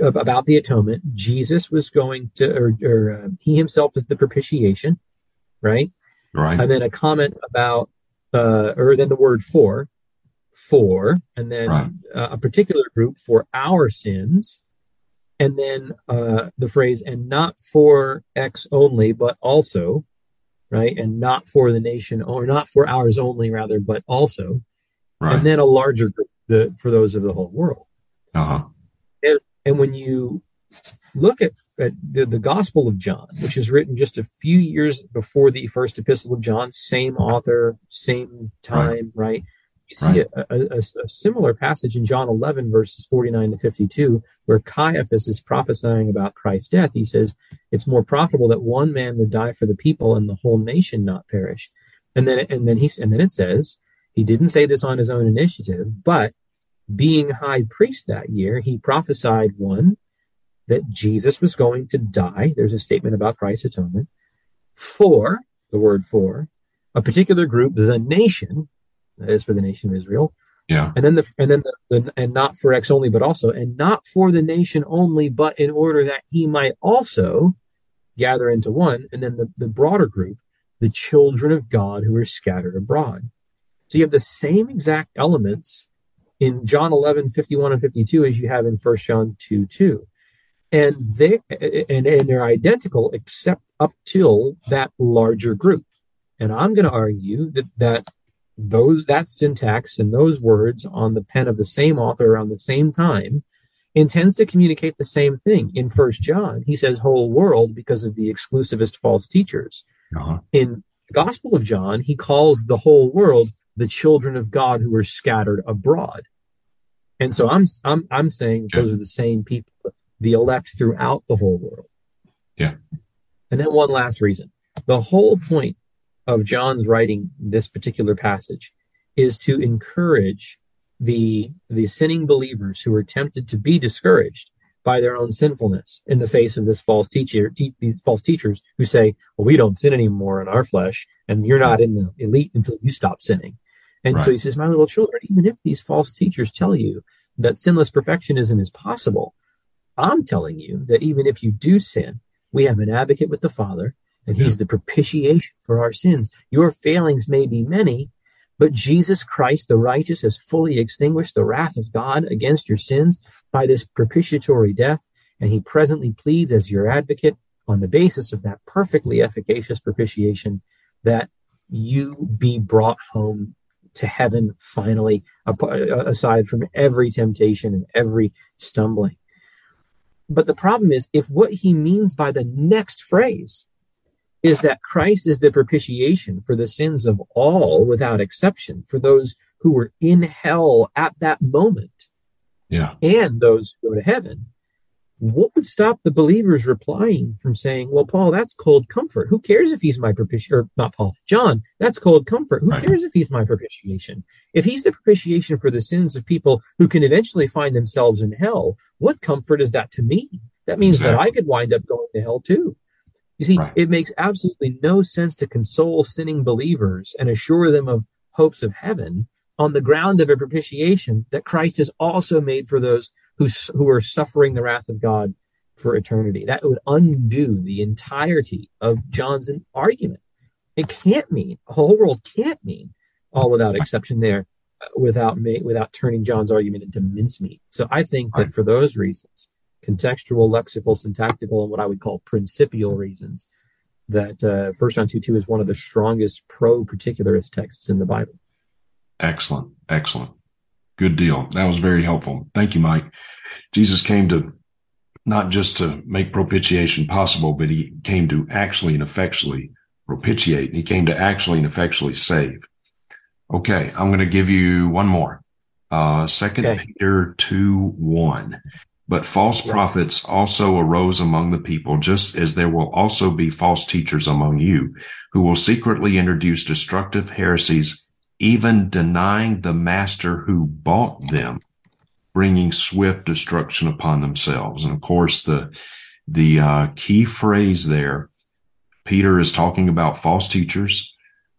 about the atonement. Jesus was going to, or, or uh, he himself is the propitiation, right? Right. And then a comment about, uh, or then the word for, for, and then right. uh, a particular group for our sins, and then uh, the phrase, and not for X only, but also, right? And not for the nation or not for ours only, rather, but also, right. and then a larger group the, for those of the whole world. Uh-huh. And, and when you look at, at the, the Gospel of John, which is written just a few years before the first epistle of John, same author, same time, right? right? You see right. a, a, a, similar passage in John 11, verses 49 to 52, where Caiaphas is prophesying about Christ's death. He says, It's more profitable that one man would die for the people and the whole nation not perish. And then, and then he, and then it says, he didn't say this on his own initiative, but being high priest that year, he prophesied one, that Jesus was going to die. There's a statement about Christ's atonement. For, the word for, a particular group, the nation, is for the nation of Israel. Yeah. And then the and then the, the, and not for X only, but also, and not for the nation only, but in order that he might also gather into one, and then the, the broader group, the children of God who are scattered abroad. So you have the same exact elements in John 11, 51 and 52 as you have in 1 John 2, 2. And they and, and they're identical except up till that larger group. And I'm going to argue that that those that syntax and those words on the pen of the same author around the same time intends to communicate the same thing. In first john he says whole world because of the exclusivist false teachers. Uh-huh. in the gospel of john he calls the whole world the children of god who are scattered abroad. And so i'm i'm i'm saying yeah. those are the same people the elect throughout the whole world. Yeah. And then one last reason. The whole point of john's writing this particular passage is to encourage the the sinning believers who are tempted to be discouraged by their own sinfulness in the face of this false teacher te- these false teachers who say well we don't sin anymore in our flesh and you're not in the elite until you stop sinning and right. so he says my little children even if these false teachers tell you that sinless perfectionism is possible i'm telling you that even if you do sin we have an advocate with the father and he's the propitiation for our sins your failings may be many but Jesus Christ, the righteous, has fully extinguished the wrath of God against your sins by this propitiatory death, and he presently pleads as your advocate on the basis of that perfectly efficacious propitiation that you be brought home to heaven finally, uh, aside from every temptation and every stumbling. But the problem is, if what he means by the next phrase is that Christ is the propitiation for the sins of all without exception, for those who were in hell at that moment. Yeah. And those who go to heaven. What would stop the believers replying from saying, well, Paul, that's cold comfort. Who cares if he's my propitiation? Or not Paul, John, that's cold comfort. Who right. cares if he's my propitiation? If he's the propitiation for the sins of people who can eventually find themselves in hell, what comfort is that to me? That means exactly. that I could wind up going to hell too. You see, right. it makes absolutely no sense to console sinning believers and assure them of hopes of heaven on the ground of a propitiation that Christ has also made for those who, who are suffering the wrath of God for eternity. That would undo the entirety of John's argument. It can't mean, the whole world can't mean all without exception there uh, without without turning John's argument into mincemeat. So I think that for those reasons, contextual, lexical, syntactical, and what I would call principial reasons that uh, First John 2 2 is one of the strongest pro particularist texts in the Bible. Excellent. Excellent. Good deal. That was very helpful. Thank you, Mike. Jesus came to not just to make propitiation possible, but he came to actually and effectually propitiate. And He came to actually and effectually save. Okay, I'm going to give you one more. Uh, Second okay. Peter 2 1. But false yeah. prophets also arose among the people, just as there will also be false teachers among you who will secretly introduce destructive heresies, even denying the master who bought them, bringing swift destruction upon themselves. And of course, the, the uh, key phrase there, Peter is talking about false teachers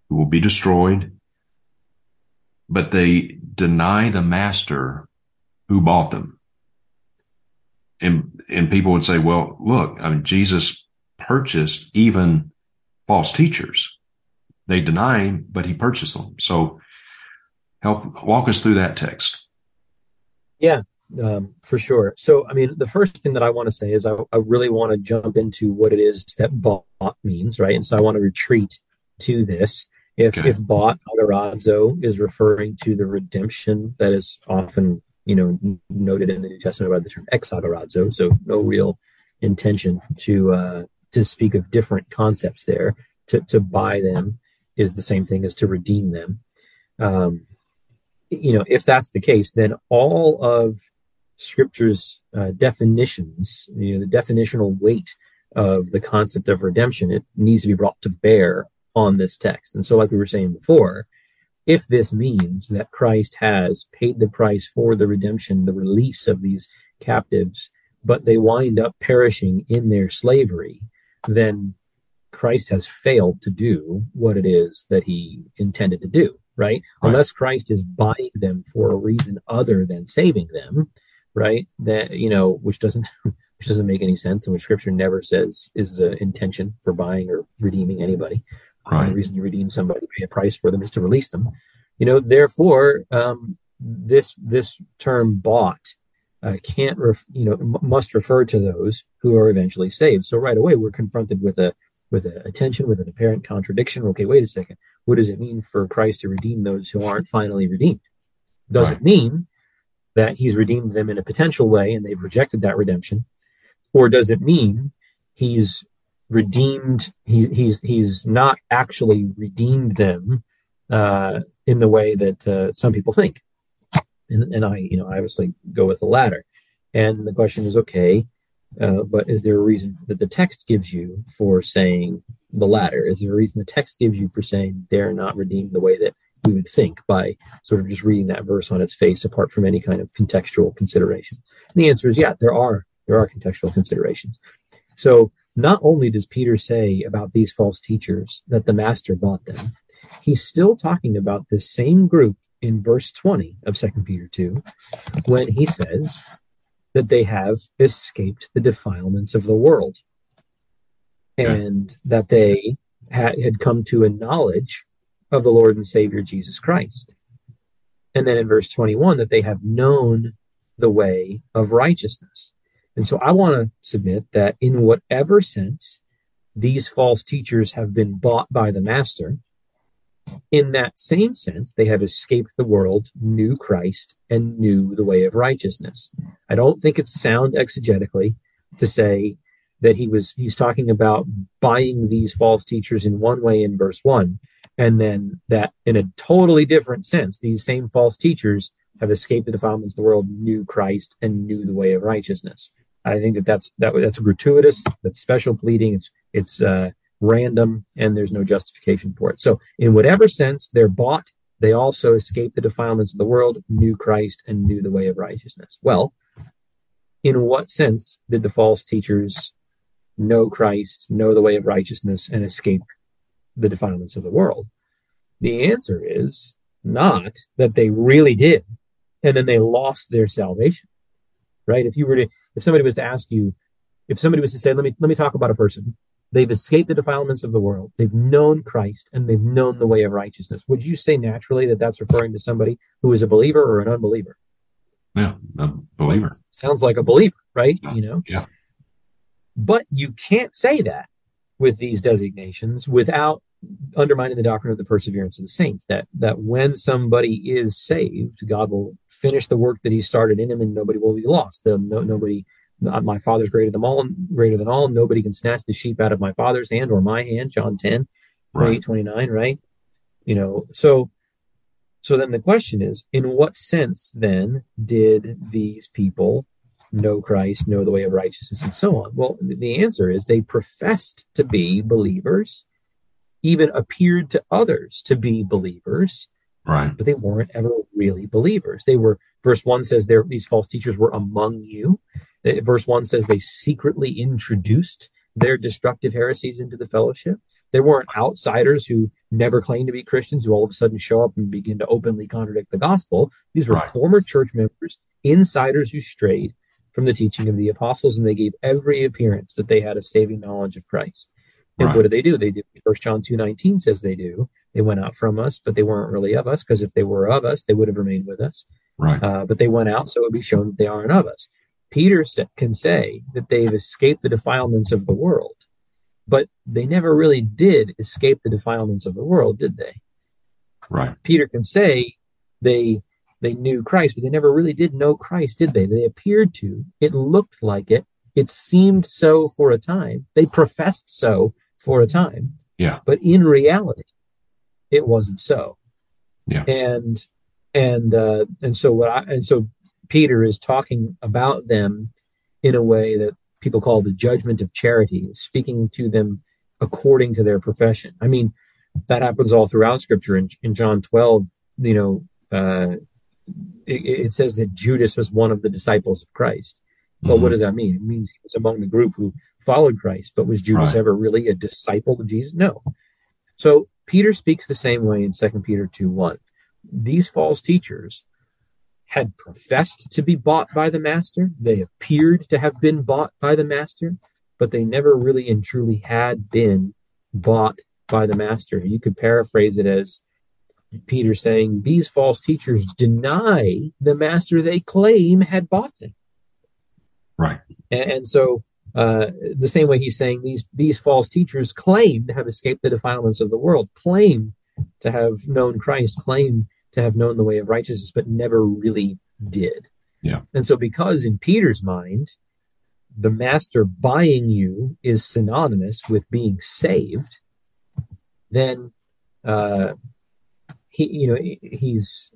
who will be destroyed, but they deny the master who bought them and and people would say, well, look, I mean, Jesus purchased even false teachers. They deny him, but he purchased them. So help walk us through that text. Yeah, um, for sure. So, I mean, the first thing that I want to say is I, I really want to jump into what it is that bought means, right? And so I want to retreat to this. If okay. if bought agorazo is referring to the redemption that is often you know, noted in the New Testament by the term exagorazo, so no real intention to uh, to speak of different concepts there. To to buy them is the same thing as to redeem them. Um, you know, if that's the case, then all of Scripture's uh, definitions, you know, the definitional weight of the concept of redemption, it needs to be brought to bear on this text. And so, like we were saying before, if this means that Christ has paid the price for the redemption, the release of these captives, but they wind up perishing in their slavery, then Christ has failed to do what it is that he intended to do, right? right? Unless Christ is buying them for a reason other than saving them, right? That, you know, which doesn't, which doesn't make any sense and which scripture never says is the intention for buying or redeeming anybody. Right. The reason you redeem somebody, pay a price for them, is to release them. You know, therefore, um, this this term bought uh, can't, ref, you know, m- must refer to those who are eventually saved. So right away, we're confronted with a with a, attention with an apparent contradiction. Okay, wait a second. What does it mean for Christ to redeem those who aren't finally redeemed? Does right. it mean that he's redeemed them in a potential way and they've rejected that redemption? Or does it mean he's redeemed, he, he's, he's not actually redeemed them uh, in the way that uh, some people think? And, and I, you know, I obviously go with the latter. And the question is, okay, uh, but is there a reason that the text gives you for saying the latter? Is there a reason the text gives you for saying they're not redeemed the way that we would think by sort of just reading that verse on its face apart from any kind of contextual consideration? And the answer is yeah, there are there are contextual considerations. So not only does Peter say about these false teachers that the master bought them, he's still talking about this same group in verse 20 of 2 Peter 2 when he says, that they have escaped the defilements of the world and that they had, had come to a knowledge of the Lord and Savior Jesus Christ. And then in verse 21, that they have known the way of righteousness. And so I want to submit that in whatever sense these false teachers have been bought by the master, in that same sense, they have escaped the world, knew Christ, and knew the way of righteousness. I don't think it's sound exegetically to say that he was he's talking about buying these false teachers in one way in verse one, and then that in a totally different sense, these same false teachers have escaped the defilements of the world, knew Christ, and knew the way of righteousness. I think that that's that, that's gratuitous. That's special pleading. It's it's uh, random and there's no justification for it. So, in whatever sense they're bought, they also escaped the defilements of the world, knew Christ, and knew the way of righteousness. Well, in what sense did the false teachers know Christ, know the way of righteousness, and escape the defilements of the world? The answer is not that they really did, and then they lost their salvation. Right? If you were to, if somebody was to ask you, if somebody was to say, let me, let me talk about a person They've escaped the defilements of the world. They've known Christ and they've known the way of righteousness. Would you say naturally that that's referring to somebody who is a believer or an unbeliever? Yeah, a believer. Sounds like a believer, right? Yeah. You know? Yeah. But you can't say that with these designations without undermining the doctrine of the perseverance of the saints that that when somebody is saved god will finish the work that he started in him and nobody will be lost the, no, nobody my father's greater than all, greater than all. Nobody can snatch the sheep out of my father's hand or my hand. John 10, right. 29, right? You know, so, so then the question is, in what sense then did these people know Christ, know the way of righteousness, and so on? Well, the answer is they professed to be believers, even appeared to others to be believers, right? But they weren't ever really believers. They were. Verse one says, "There, these false teachers were among you." Uh, verse 1 says they secretly introduced their destructive heresies into the fellowship. They weren't outsiders who never claimed to be Christians who all of a sudden show up and begin to openly contradict the gospel. These were right. former church members, insiders who strayed from the teaching of the apostles, and they gave every appearance that they had a saving knowledge of Christ. And right. what do they do? They do First John two nineteen says they do. They went out from us, but they weren't really of us, because if they were of us, they would have remained with us. Right. Uh, but they went out, so it would be shown that they aren't of us. Peter can say that they've escaped the defilements of the world, but they never really did escape the defilements of the world, did they? Right. Peter can say they they knew Christ, but they never really did know Christ, did they? They appeared to. It looked like it. It seemed so for a time. They professed so for a time. Yeah. But in reality, it wasn't so. Yeah. And and uh, and so what I and so Peter is talking about them in a way that people call the judgment of charity, speaking to them according to their profession. I mean, that happens all throughout Scripture. In, in John 12, you know, uh, it, it, says that Judas was one of the disciples of Christ. Well, mm-hmm. what does that mean? It means he was among the group who followed Christ, but was Judas right. ever really a disciple of Jesus? No. So Peter speaks the same way in 2 Peter 2 1. These false teachers had professed to be bought by the master. They appeared to have been bought by the master, but they never really and truly had been bought by the master. You could paraphrase it as Peter saying, These false teachers deny the master they claim had bought them. Right. And, and so, uh, the same way he's saying these these false teachers claim to have escaped the defilements of the world, claim to have known Christ, claim to have known the way of righteousness, but never really did. Yeah. And so, because in Peter's mind, the master buying you is synonymous with being saved, then uh, he, you know, he's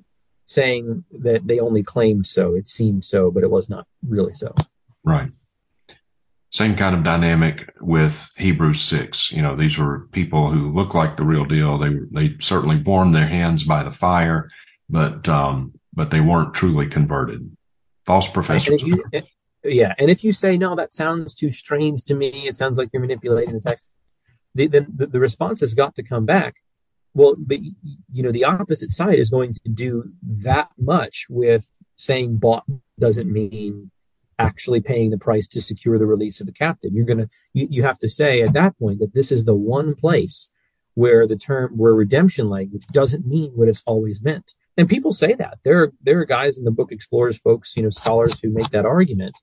saying that they only claimed so. It seemed so, but it was not really so. Right. Same kind of dynamic with Hebrews 6. You know, these were people who looked like the real deal. They, they certainly warmed their hands by the fire, but, um, but they weren't truly converted. False professors. And you, yeah. And if you say, no, that sounds too strange to me, it sounds like you're manipulating the text, then the, the response has got to come back. Well, but you know, the opposite side is going to do that much with saying bought doesn't mean actually paying the price to secure the release of the captive. You're to, you, you have to say at that point that this is the one place where the term, where redemption language doesn't mean what it's always meant. And people say that there are, there are guys in the book explorers, folks, you know, scholars who make that argument.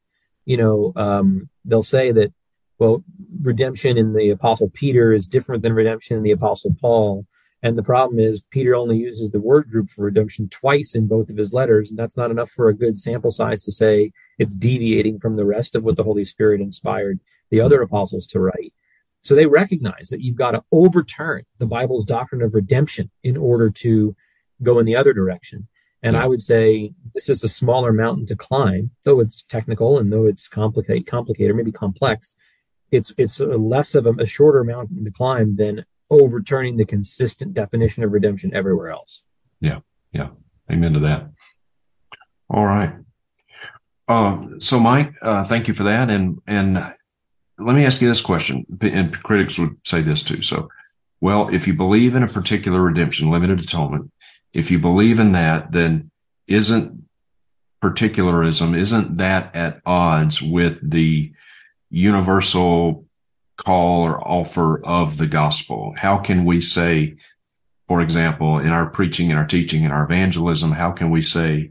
You know, um, they'll say that, well, redemption in the apostle Peter is different than redemption in the apostle Paul. And the problem is Peter only uses the word group for redemption twice in both of his letters, and that's not enough for a good sample size to say it's deviating from the rest of what the Holy Spirit inspired the other apostles to write. So they recognize that you've got to overturn the Bible's doctrine of redemption in order to go in the other direction. And I would say this is a smaller mountain to climb, though it's technical and though it's complicated, complicated, maybe complex. It's it's less of a, a shorter mountain to climb than overturning the consistent definition of redemption everywhere else. Yeah, yeah. Amen to that. All right. Uh, so, Mike, uh, thank you for that. And and let me ask you this question, and critics would say this too. So, well, if you believe in a particular redemption, limited atonement, if you believe in that, then isn't particularism, isn't that at odds with the universal call or offer of the gospel? How can we say, for example, in our preaching and our teaching and our evangelism, how can we say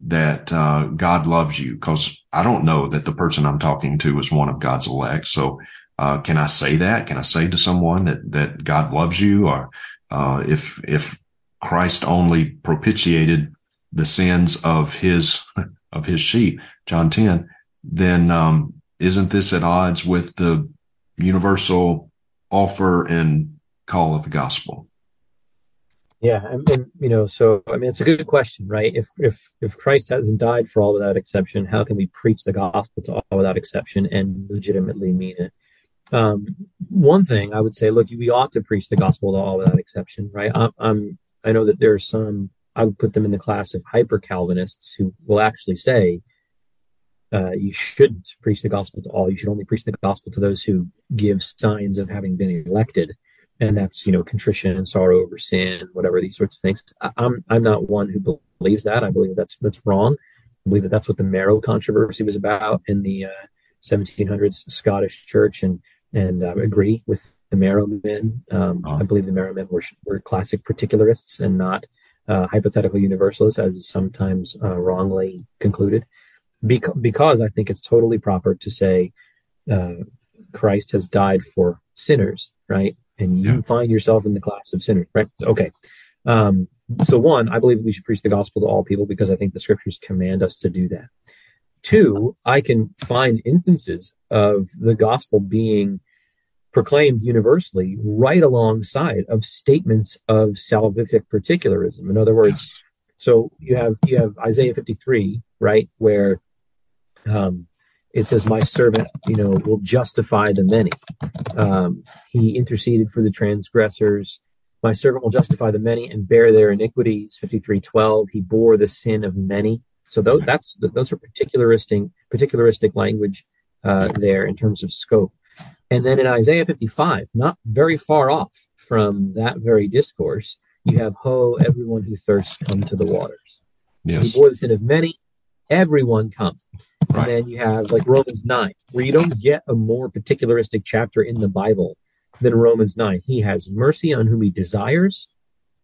that uh, God loves you? Because I don't know that the person I'm talking to is one of God's elect. So uh, can I say that? Can I say to someone that that God loves you? Or uh, if if Christ only propitiated the sins of his of his sheep, John 10, then um, isn't this at odds with the universal offer and call of the gospel? Yeah, and, and, you know, so I mean, it's a good question, right? If if if Christ hasn't died for all without exception, how can we preach the gospel to all without exception and legitimately mean it? Um, one thing I would say, look, we ought to preach the gospel to all without exception, right? I'm, I'm I know that there are some I would put them in the class of hyper Calvinists who will actually say uh, you shouldn't preach the gospel to all. You should only preach the gospel to those who give signs of having been elected, and that's you know contrition and sorrow over sin, whatever these sorts of things. I, I'm I'm not one who believes that. I believe that's that's wrong. I believe that that's what the Marrow controversy was about in the uh, 1700s Scottish Church, and and uh, agree with the Marrow men. Um, oh. I believe the Marrow men were were classic particularists and not uh, hypothetical universalists, as is sometimes uh, wrongly concluded because I think it's totally proper to say uh, Christ has died for sinners, right? And you yeah. find yourself in the class of sinners, right? Okay. Um, so one, I believe we should preach the gospel to all people because I think the scriptures command us to do that. Two, I can find instances of the gospel being proclaimed universally right alongside of statements of salvific particularism. In other words, yes. so you have you have Isaiah 53, right, where um, it says, "My servant, you know, will justify the many." Um, he interceded for the transgressors. My servant will justify the many and bear their iniquities. Fifty-three twelve. He bore the sin of many. So those, that's those are particularistic particularistic language uh, there in terms of scope. And then in Isaiah 55, not very far off from that very discourse, you have, Ho, everyone who thirsts, come to the waters. Yes. He bore the sin of many, everyone come. Right. And then you have like Romans 9, where you don't get a more particularistic chapter in the Bible than Romans 9. He has mercy on whom he desires,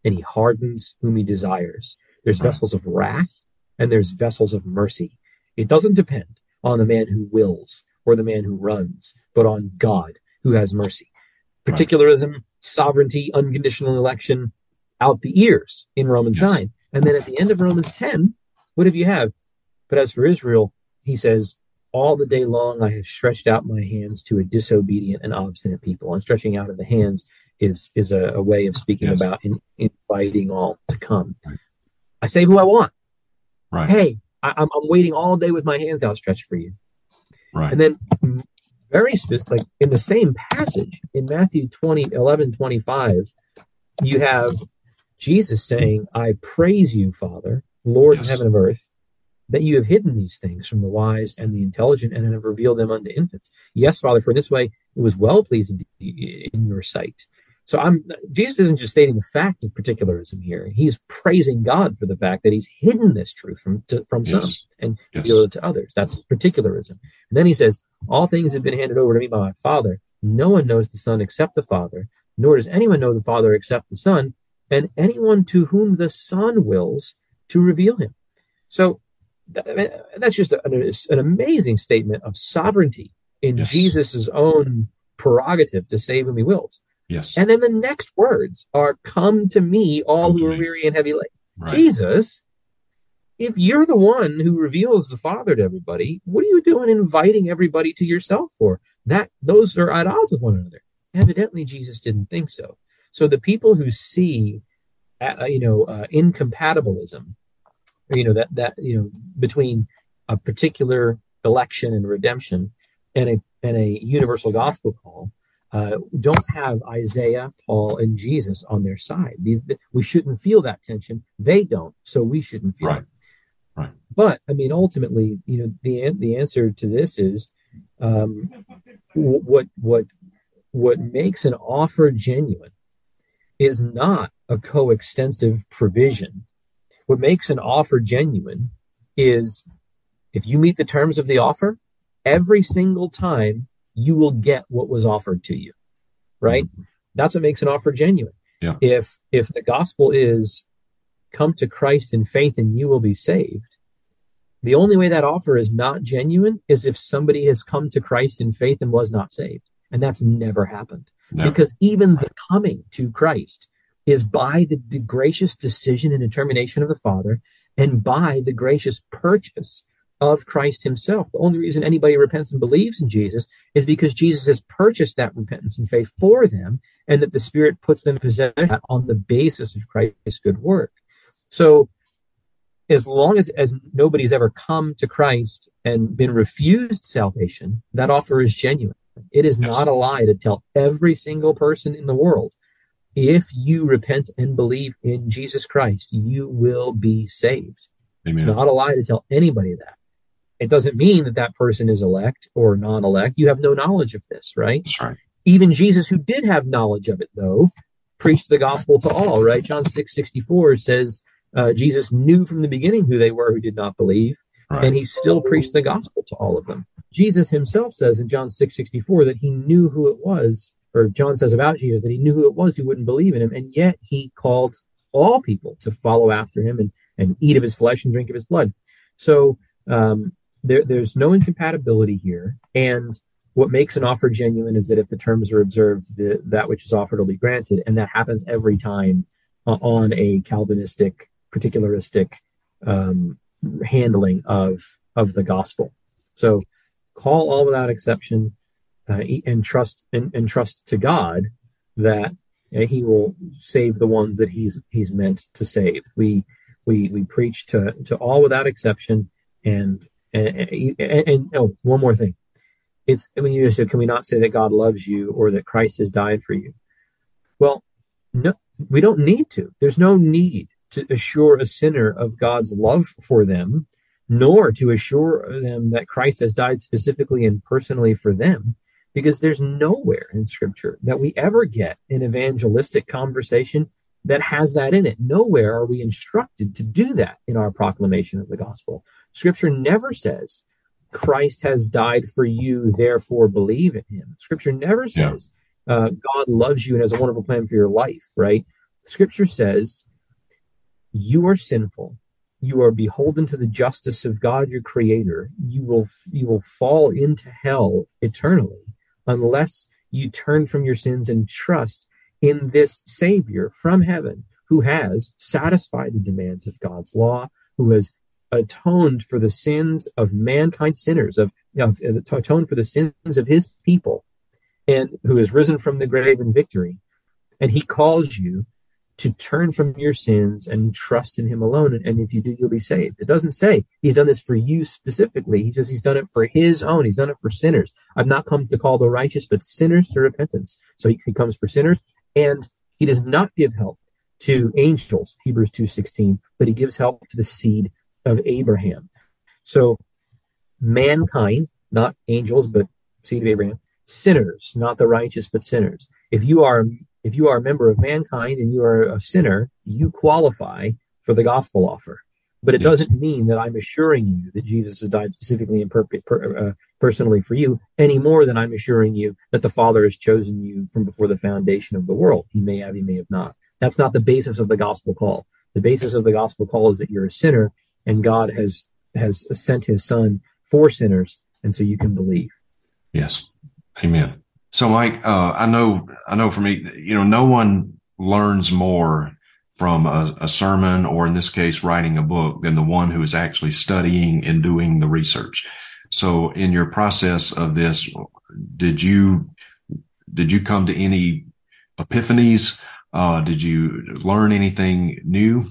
and he hardens whom he desires. There's right. vessels of wrath, and there's vessels of mercy. It doesn't depend on the man who wills or the man who runs, but on God who has mercy. Particularism, right. sovereignty, unconditional election, out the ears in Romans yes. 9. And then at the end of Romans 10, what do you have? But as for Israel, he says, all the day long I have stretched out my hands to a disobedient and obstinate people. And stretching out of the hands is is a, a way of speaking yes. about in, inviting all to come. Right. I say who I want. Right. Hey, I, am I'm, I'm waiting all day with my hands outstretched for you. Right. And then very specific, like in the same passage in Matthew 20, 11, 25, you have Jesus saying, I praise you, Father, Lord yes. of heaven and earth, that you have hidden these things from the wise and the intelligent and have revealed them unto infants. Yes, Father, for in this way it was well pleasing in your sight. So I'm Jesus isn't just stating the fact of particularism here. He's praising God for the fact that he's hidden this truth from to, from yes. some and yes. revealed it to others. That's particularism. And then he says, All things have been handed over to me by my Father. No one knows the Son except the Father, nor does anyone know the Father except the Son, and anyone to whom the Son wills to reveal him. So that's just an, an amazing statement of sovereignty in yes. Jesus' own prerogative to save whom he wills. Yes. And then the next words are, Come to me, all who are weary and heavy laden. Right. Jesus, if you're the one who reveals the Father to everybody, what are you doing inviting everybody to yourself for? That those are at odds with one another. Evidently, Jesus didn't think so. So the people who see, uh, you know, uh, incompatibilism you know that that you know between a particular election and redemption and a and a universal gospel call uh, don't have Isaiah, Paul, and Jesus on their side. These we shouldn't feel that tension. They don't, so we shouldn't feel right. it. Right. But I mean, ultimately, you know, the the answer to this is um, what what what makes an offer genuine is not a coextensive provision what makes an offer genuine is if you meet the terms of the offer, every single time you will get what was offered to you. Right? Mm-hmm. That's what makes an offer genuine. Yeah. If if the gospel is come to Christ in faith and you will be saved, the only way that offer is not genuine is if somebody has come to Christ in faith and was not saved. And that's never happened. Never. Because even the coming to Christ is by the, the gracious decision and determination of the Father and by the gracious purchase of Christ himself. The only reason anybody repents and believes in Jesus is because Jesus has purchased that repentance and faith for them and that the Spirit puts them in possession on the basis of Christ's good work. So as long as, as nobody's ever come to Christ and been refused salvation, that offer is genuine. It is not a lie to tell every single person in the world if you repent and believe in Jesus Christ, you will be saved. Amen. It's not a lie to tell anybody that. It doesn't mean that that person is elect or non elect. You have no knowledge of this, right? That's right. Even Jesus, who did have knowledge of it, though, preached the gospel to all, right? John 6 64 says uh, Jesus knew from the beginning who they were who did not believe, right. and he still preached the gospel to all of them. Jesus himself says in John 6 64 that he knew who it was or John says about Jesus that he knew who it was who wouldn't believe in him, and yet he called all people to follow after him and, and eat of his flesh and drink of his blood. So um, there, there's no incompatibility here. And what makes an offer genuine is that if the terms are observed, the, that which is offered will be granted. And that happens every time uh, on a Calvinistic, particularistic um, handling of, of the gospel. So call all without exception uh, and trust and, and, trust to God that uh, He will save the ones that He's He's meant to save. We we we preach to to all without exception, and and, and, and oh, one more thing, it's when you said, can we not say that God loves you or that Christ has died for you? Well, no, we don't need to. There's no need to assure a sinner of God's love for them, nor to assure them that Christ has died specifically and personally for them because there's nowhere in scripture that we ever get an evangelistic conversation that has that in it. Nowhere are we instructed to do that in our proclamation of the gospel. Scripture never says Christ has died for you, therefore believe in him. Scripture never says yeah. uh, God loves you and has a wonderful plan for your life, right? Scripture says you are sinful. You are beholden to the justice of God, your creator. You will, you will fall into hell eternally unless you turn from your sins and trust in this Savior from heaven who has satisfied the demands of God's law, who has atoned for the sins of mankind sinners, of, of uh, atoned for the sins of his people, and who has risen from the grave in victory. And he calls you to turn from your sins and trust in him alone. And if you do, you'll be saved. It doesn't say he's done this for you specifically. He says he's done it for his own. He's done it for sinners. I've not come to call the righteous, but sinners to repentance. So he, comes for sinners and he does not give help to angels, Hebrews 2.16, but he gives help to the seed of Abraham. So mankind, not angels, but seed of Abraham, sinners, not the righteous, but sinners. If you are if you are a member of mankind and you are a sinner, you qualify for the gospel offer. But it yes. doesn't mean that I'm assuring you that Jesus has died specifically and per, per, uh, personally for you any more than I'm assuring you that the Father has chosen you from before the foundation of the world. He may have, he may have not. That's not the basis of the gospel call. The basis of the gospel call is that you're a sinner and God has has sent his son for sinners and so you can believe. Yes. Amen. So, Mike, uh, I know, I know for me, you know, no one learns more from a, a, sermon or in this case, writing a book than the one who is actually studying and doing the research. So in your process of this, did you, did you come to any epiphanies? Uh, did you learn anything new?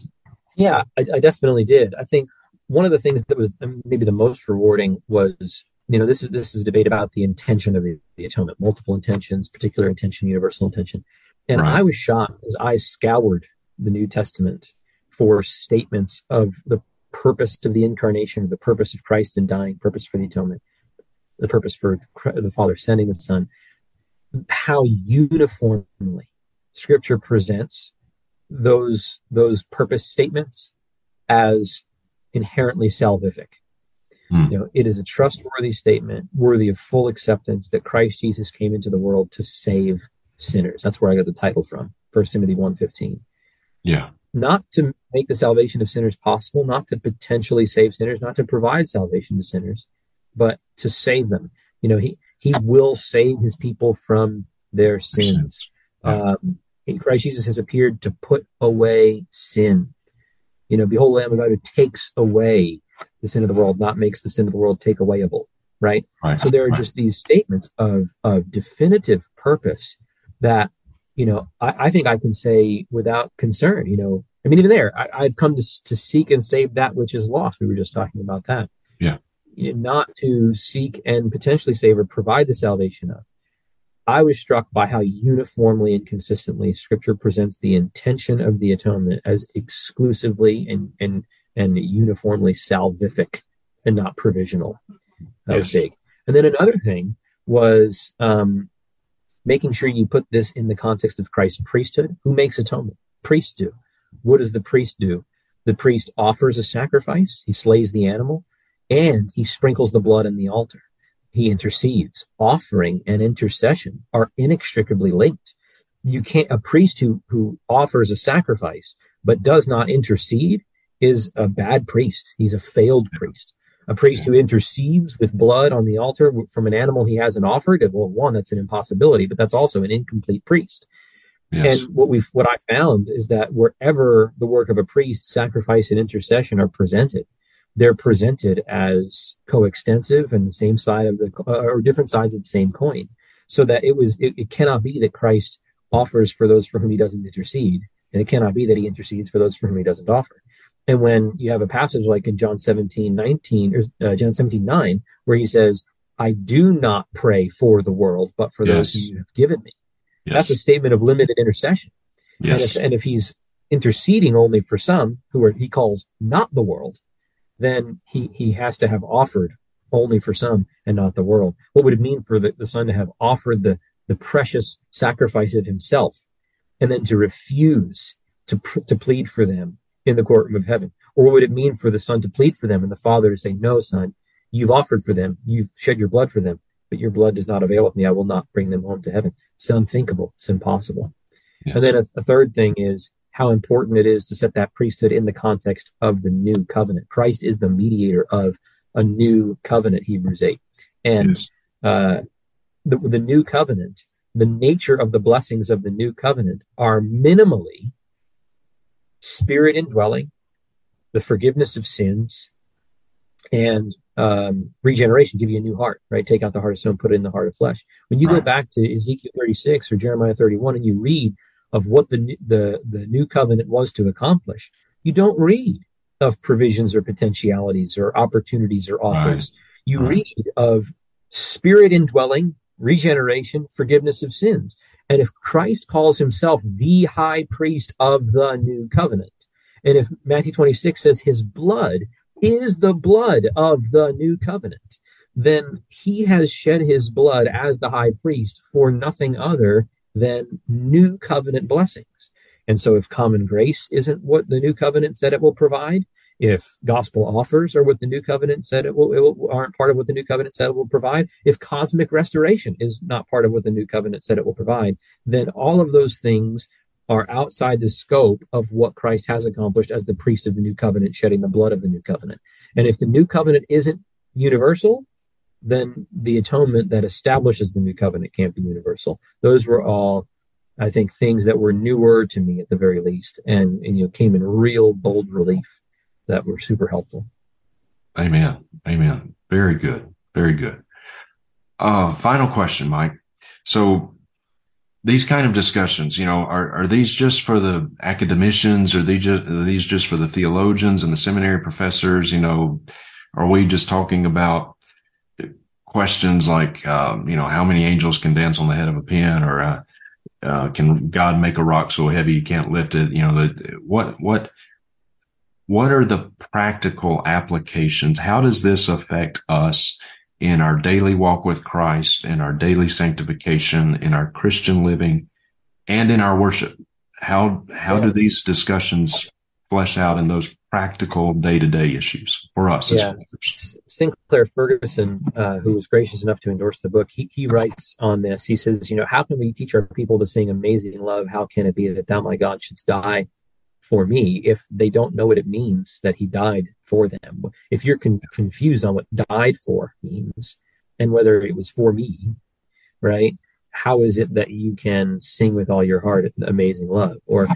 Yeah, I, I definitely did. I think one of the things that was maybe the most rewarding was you know, this is this is a debate about the intention of the, the atonement, multiple intentions, particular intention, universal intention. And right. I was shocked as I scoured the New Testament for statements of the purpose of the incarnation, the purpose of Christ in dying, purpose for the atonement, the purpose for the Father sending the Son, how uniformly Scripture presents those those purpose statements as inherently salvific. Mm. You know, it is a trustworthy statement, worthy of full acceptance that Christ Jesus came into the world to save sinners. That's where I got the title from, First Timothy 1.15. Yeah. Not to make the salvation of sinners possible, not to potentially save sinners, not to provide salvation to sinners, but to save them. You know, he, he will save his people from their sins. Yeah. Um, Christ Jesus has appeared to put away sin. You know, behold, the Lamb of God who takes away the sin of the world, not makes the sin of the world take awayable. Right? right. So there are right. just these statements of of definitive purpose that you know I, I, think I can say without concern. You know, I mean, even there, I, have come to to seek and save that which is lost. We were just talking about that. Yeah. You know, not to seek and potentially save or provide the salvation of. I was struck by how uniformly and consistently Scripture presents the intention of the atonement as exclusively and and and uniformly salvific and not provisional. That yes. was big. And then another thing was um, making sure you put this in the context of Christ's priesthood. Who makes atonement? Priests do. What does the priest do? The priest offers a sacrifice, he slays the animal, and he sprinkles the blood in the altar. He intercedes. Offering and intercession are inextricably linked. You can't, a priest who, who offers a sacrifice but does not intercede is a bad priest. He's a failed priest. A priest who intercedes with blood on the altar from an animal he hasn't offered. Well, one, that's an impossibility, but that's also an incomplete priest. Yes. And what we've, what I found is that wherever the work of a priest, sacrifice and intercession are presented, they're presented as coextensive and the same side of the, uh, or different sides of the same coin. So that it was, it, it cannot be that Christ offers for those for whom he doesn't intercede. And it cannot be that he intercedes for those for whom he doesn't offer. And when you have a passage like in John 17, 19, or uh, John 17, 9, where he says, I do not pray for the world, but for yes. those who you have given me. Yes. That's a statement of limited intercession. Yes. And if, and if he's interceding only for some who are, he calls not the world, then he, he has to have offered only for some and not the world. What would it mean for the, the son to have offered the, the precious sacrifice of himself and then to refuse to, pr- to plead for them in the courtroom of heaven? Or what would it mean for the son to plead for them and the father to say, no, son, you've offered for them. You've shed your blood for them, but your blood does not avail with me. I will not bring them home to heaven. It's unthinkable. It's impossible. Yes. And then a, a third thing is how important it is to set that priesthood in the context of the new covenant. Christ is the mediator of a new covenant, Hebrews 8. And yes. uh, the, the new covenant, the nature of the blessings of the new covenant are minimally spirit indwelling, the forgiveness of sins, and um, regeneration, give you a new heart, right? Take out the heart of stone, put it in the heart of flesh. When you right. go back to Ezekiel 36 or Jeremiah 31 and you read of what the, the, the new covenant was to accomplish, you don't read of provisions or potentialities or opportunities or offers. Right. You right. read of spirit indwelling, regeneration, forgiveness of sins. And if Christ calls himself the high priest of the new covenant, and if Matthew 26 says his blood is the blood of the new covenant, then he has shed his blood as the high priest for nothing other than new covenant blessings. And so if common grace isn't what the new covenant said it will provide, if gospel offers are what the new covenant said it will, it will, aren't part of what the new covenant said it will provide, if cosmic restoration is not part of what the new covenant said it will provide, then all of those things are outside the scope of what Christ has accomplished as the priest of the new covenant, shedding the blood of the new covenant. And if the new covenant isn't universal, then the atonement that establishes the new covenant can't be universal. Those were all, I think, things that were newer to me at the very least, and, and you know came in real bold relief that were super helpful. Amen. Amen. Very good. Very good. Uh, final question, Mike. So these kind of discussions, you know, are, are these just for the academicians? Are, they just, are these just for the theologians and the seminary professors? You know, are we just talking about questions like, um, you know, how many angels can dance on the head of a pin or, uh, uh, can God make a rock so heavy you can't lift it? You know, the, what, what, what are the practical applications? How does this affect us in our daily walk with Christ, in our daily sanctification, in our Christian living, and in our worship? How, how yeah. do these discussions flesh out in those practical day to day issues for us? Yeah. Sinclair Ferguson, uh, who was gracious enough to endorse the book, he, he writes on this. He says, you know, how can we teach our people to sing amazing love? How can it be that thou, my God, shouldst die for me if they don't know what it means that he died for them. If you're con- confused on what died for means and whether it was for me, right? How is it that you can sing with all your heart amazing love? Or,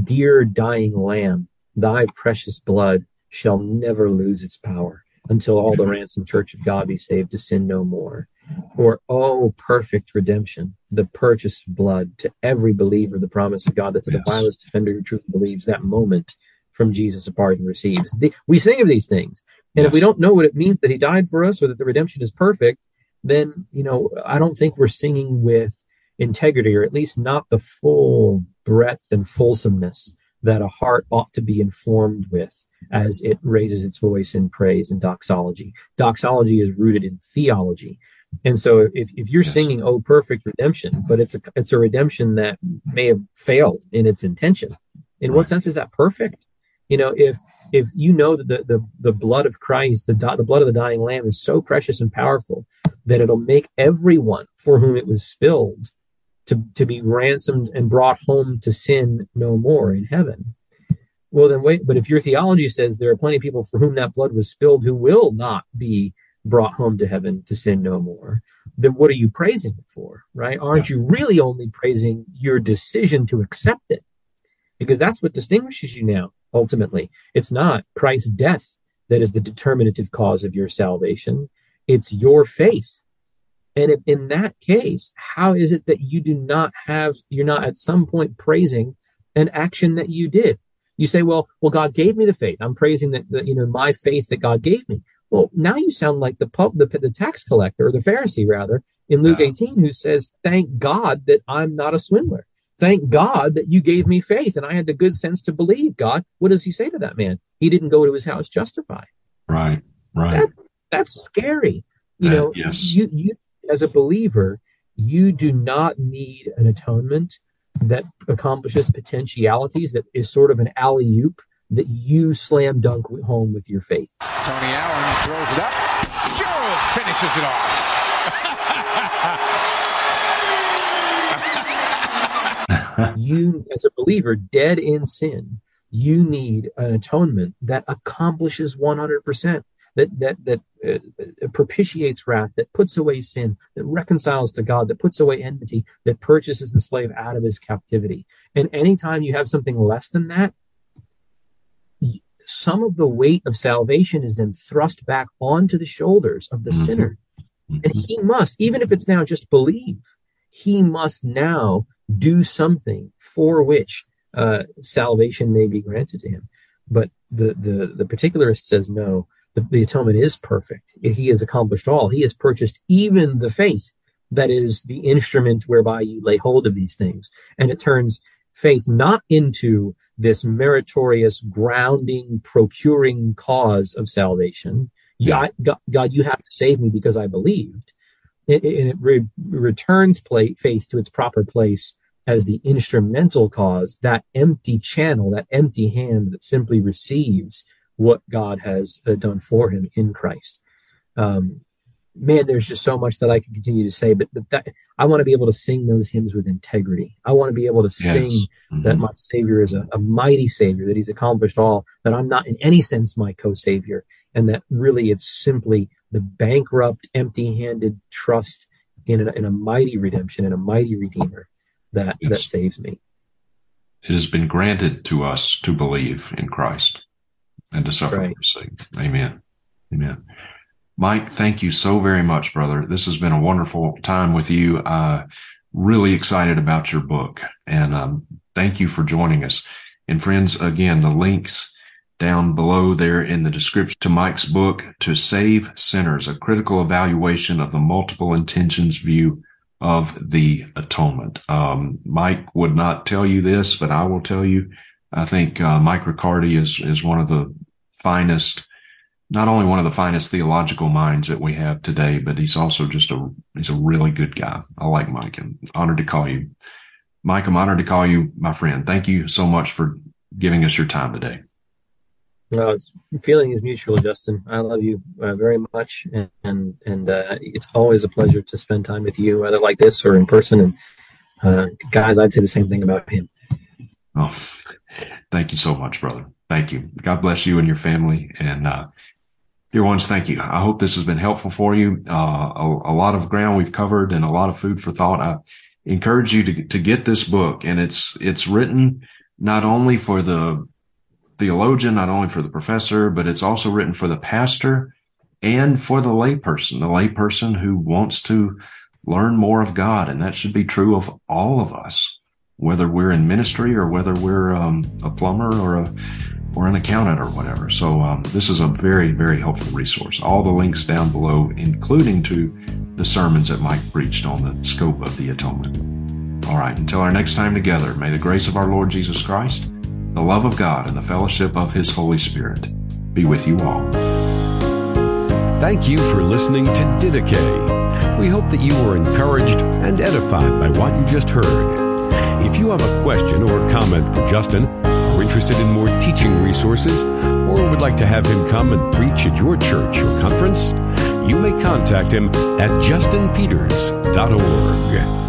dear dying lamb, thy precious blood shall never lose its power until all the mm-hmm. ransomed church of God be saved to sin no more. Or, oh, perfect redemption, the purchase of blood to every believer, the promise of God that to yes. the vilest offender who truly believes that moment from Jesus a pardon receives. The, we sing of these things. And yes. if we don't know what it means that he died for us or that the redemption is perfect, then, you know, I don't think we're singing with integrity or at least not the full breadth and fulsomeness that a heart ought to be informed with as it raises its voice in praise and doxology. Doxology is rooted in theology. And so if, if you're singing Oh Perfect Redemption, but it's a it's a redemption that may have failed in its intention, in what sense is that perfect? You know, if if you know that the, the, the blood of Christ, the, the blood of the dying lamb is so precious and powerful that it'll make everyone for whom it was spilled to, to be ransomed and brought home to sin no more in heaven. Well, then wait, but if your theology says there are plenty of people for whom that blood was spilled who will not be brought home to heaven to sin no more, then what are you praising it for, right? Aren't you really only praising your decision to accept it? Because that's what distinguishes you now, ultimately. It's not Christ's death that is the determinative cause of your salvation. It's your faith. And if in that case, how is it that you do not have, you're not at some point praising an action that you did? You say, well, well, God gave me the faith. I'm praising that, that you know, my faith that God gave me. Well, now you sound like the pub, the, the tax collector or the Pharisee rather in Luke yeah. 18 who says, thank God that I'm not a swindler. Thank God that you gave me faith and I had the good sense to believe God. What does he say to that man? He didn't go to his house justified. Right. Right. That, that's scary. You know, yes. you, you, as a believer, you do not need an atonement that accomplishes potentialities that is sort of an alley oop that you slam dunk home with your faith. Tony Allen throws it up. Joe finishes it off. you, as a believer, dead in sin, you need an atonement that accomplishes 100%, that, that, that uh, propitiates wrath, that puts away sin, that reconciles to God, that puts away enmity, that purchases the slave out of his captivity. And anytime you have something less than that, some of the weight of salvation is then thrust back onto the shoulders of the mm-hmm. sinner. And he must, even if it's now just believe, he must now do something for which uh, salvation may be granted to him. But the the the particularist says no. The, the atonement is perfect. He has accomplished all. He has purchased even the faith that is the instrument whereby you lay hold of these things, and it turns faith not into this meritorious, grounding, procuring cause of salvation. Yeah. God, God, you have to save me because I believed. And it, re- returns play, faith to its proper place as the instrumental cause, that empty channel, that empty hand that simply receives what God has uh, done for him in Christ. Um, man, there's just so much that I can continue to say, but, but that, I want to be able to sing those hymns with integrity. I want to be able to yes. sing mm-hmm. that my Savior is a, a, mighty Savior, that He's accomplished all, that I'm not in any sense my co-Savior, and that really it's simply the bankrupt, empty-handed trust in a, in a mighty redemption and a mighty Redeemer that yes. that saves me. It has been granted to us to believe in Christ and to suffer right. for His sake. Amen. Amen. Mike, thank you so very much, brother. This has been a wonderful time with you. Uh, really excited about your book and um, thank you for joining us. And friends, again, the links down below there in the description to Mike's book, To Save Sinners, a critical evaluation of the multiple intentions view of the atonement. Um, Mike would not tell you this, but I will tell you, I think uh, Mike Riccardi is, is one of the finest not only one of the finest theological minds that we have today, but he's also just a he's a really good guy. I like Mike and honored to call you. Mike, I'm honored to call you my friend. Thank you so much for giving us your time today. No, it's feeling is mutual, Justin. I love you uh, very much, and and, and uh, it's always a pleasure to spend time with you, whether like this or in person. And uh, guys, I'd say the same thing about him. Oh, thank you so much, brother. Thank you. God bless you and your family, and uh, Dear ones, thank you. I hope this has been helpful for you. Uh, a, a, lot of ground we've covered and a lot of food for thought. I encourage you to, to get this book and it's, it's written not only for the theologian, not only for the professor, but it's also written for the pastor and for the layperson, the layperson who wants to learn more of God. And that should be true of all of us, whether we're in ministry or whether we're um, a plumber or a or an accountant or whatever. So um, this is a very, very helpful resource. All the links down below, including to the sermons that Mike preached on the scope of the atonement. All right, until our next time together, may the grace of our Lord Jesus Christ, the love of God, and the fellowship of His Holy Spirit be with you all. Thank you for listening to Didache. We hope that you were encouraged and edified by what you just heard. If you have a question or comment for Justin, are interested in more teaching resources, or would like to have him come and preach at your church or conference, you may contact him at justinpeters.org.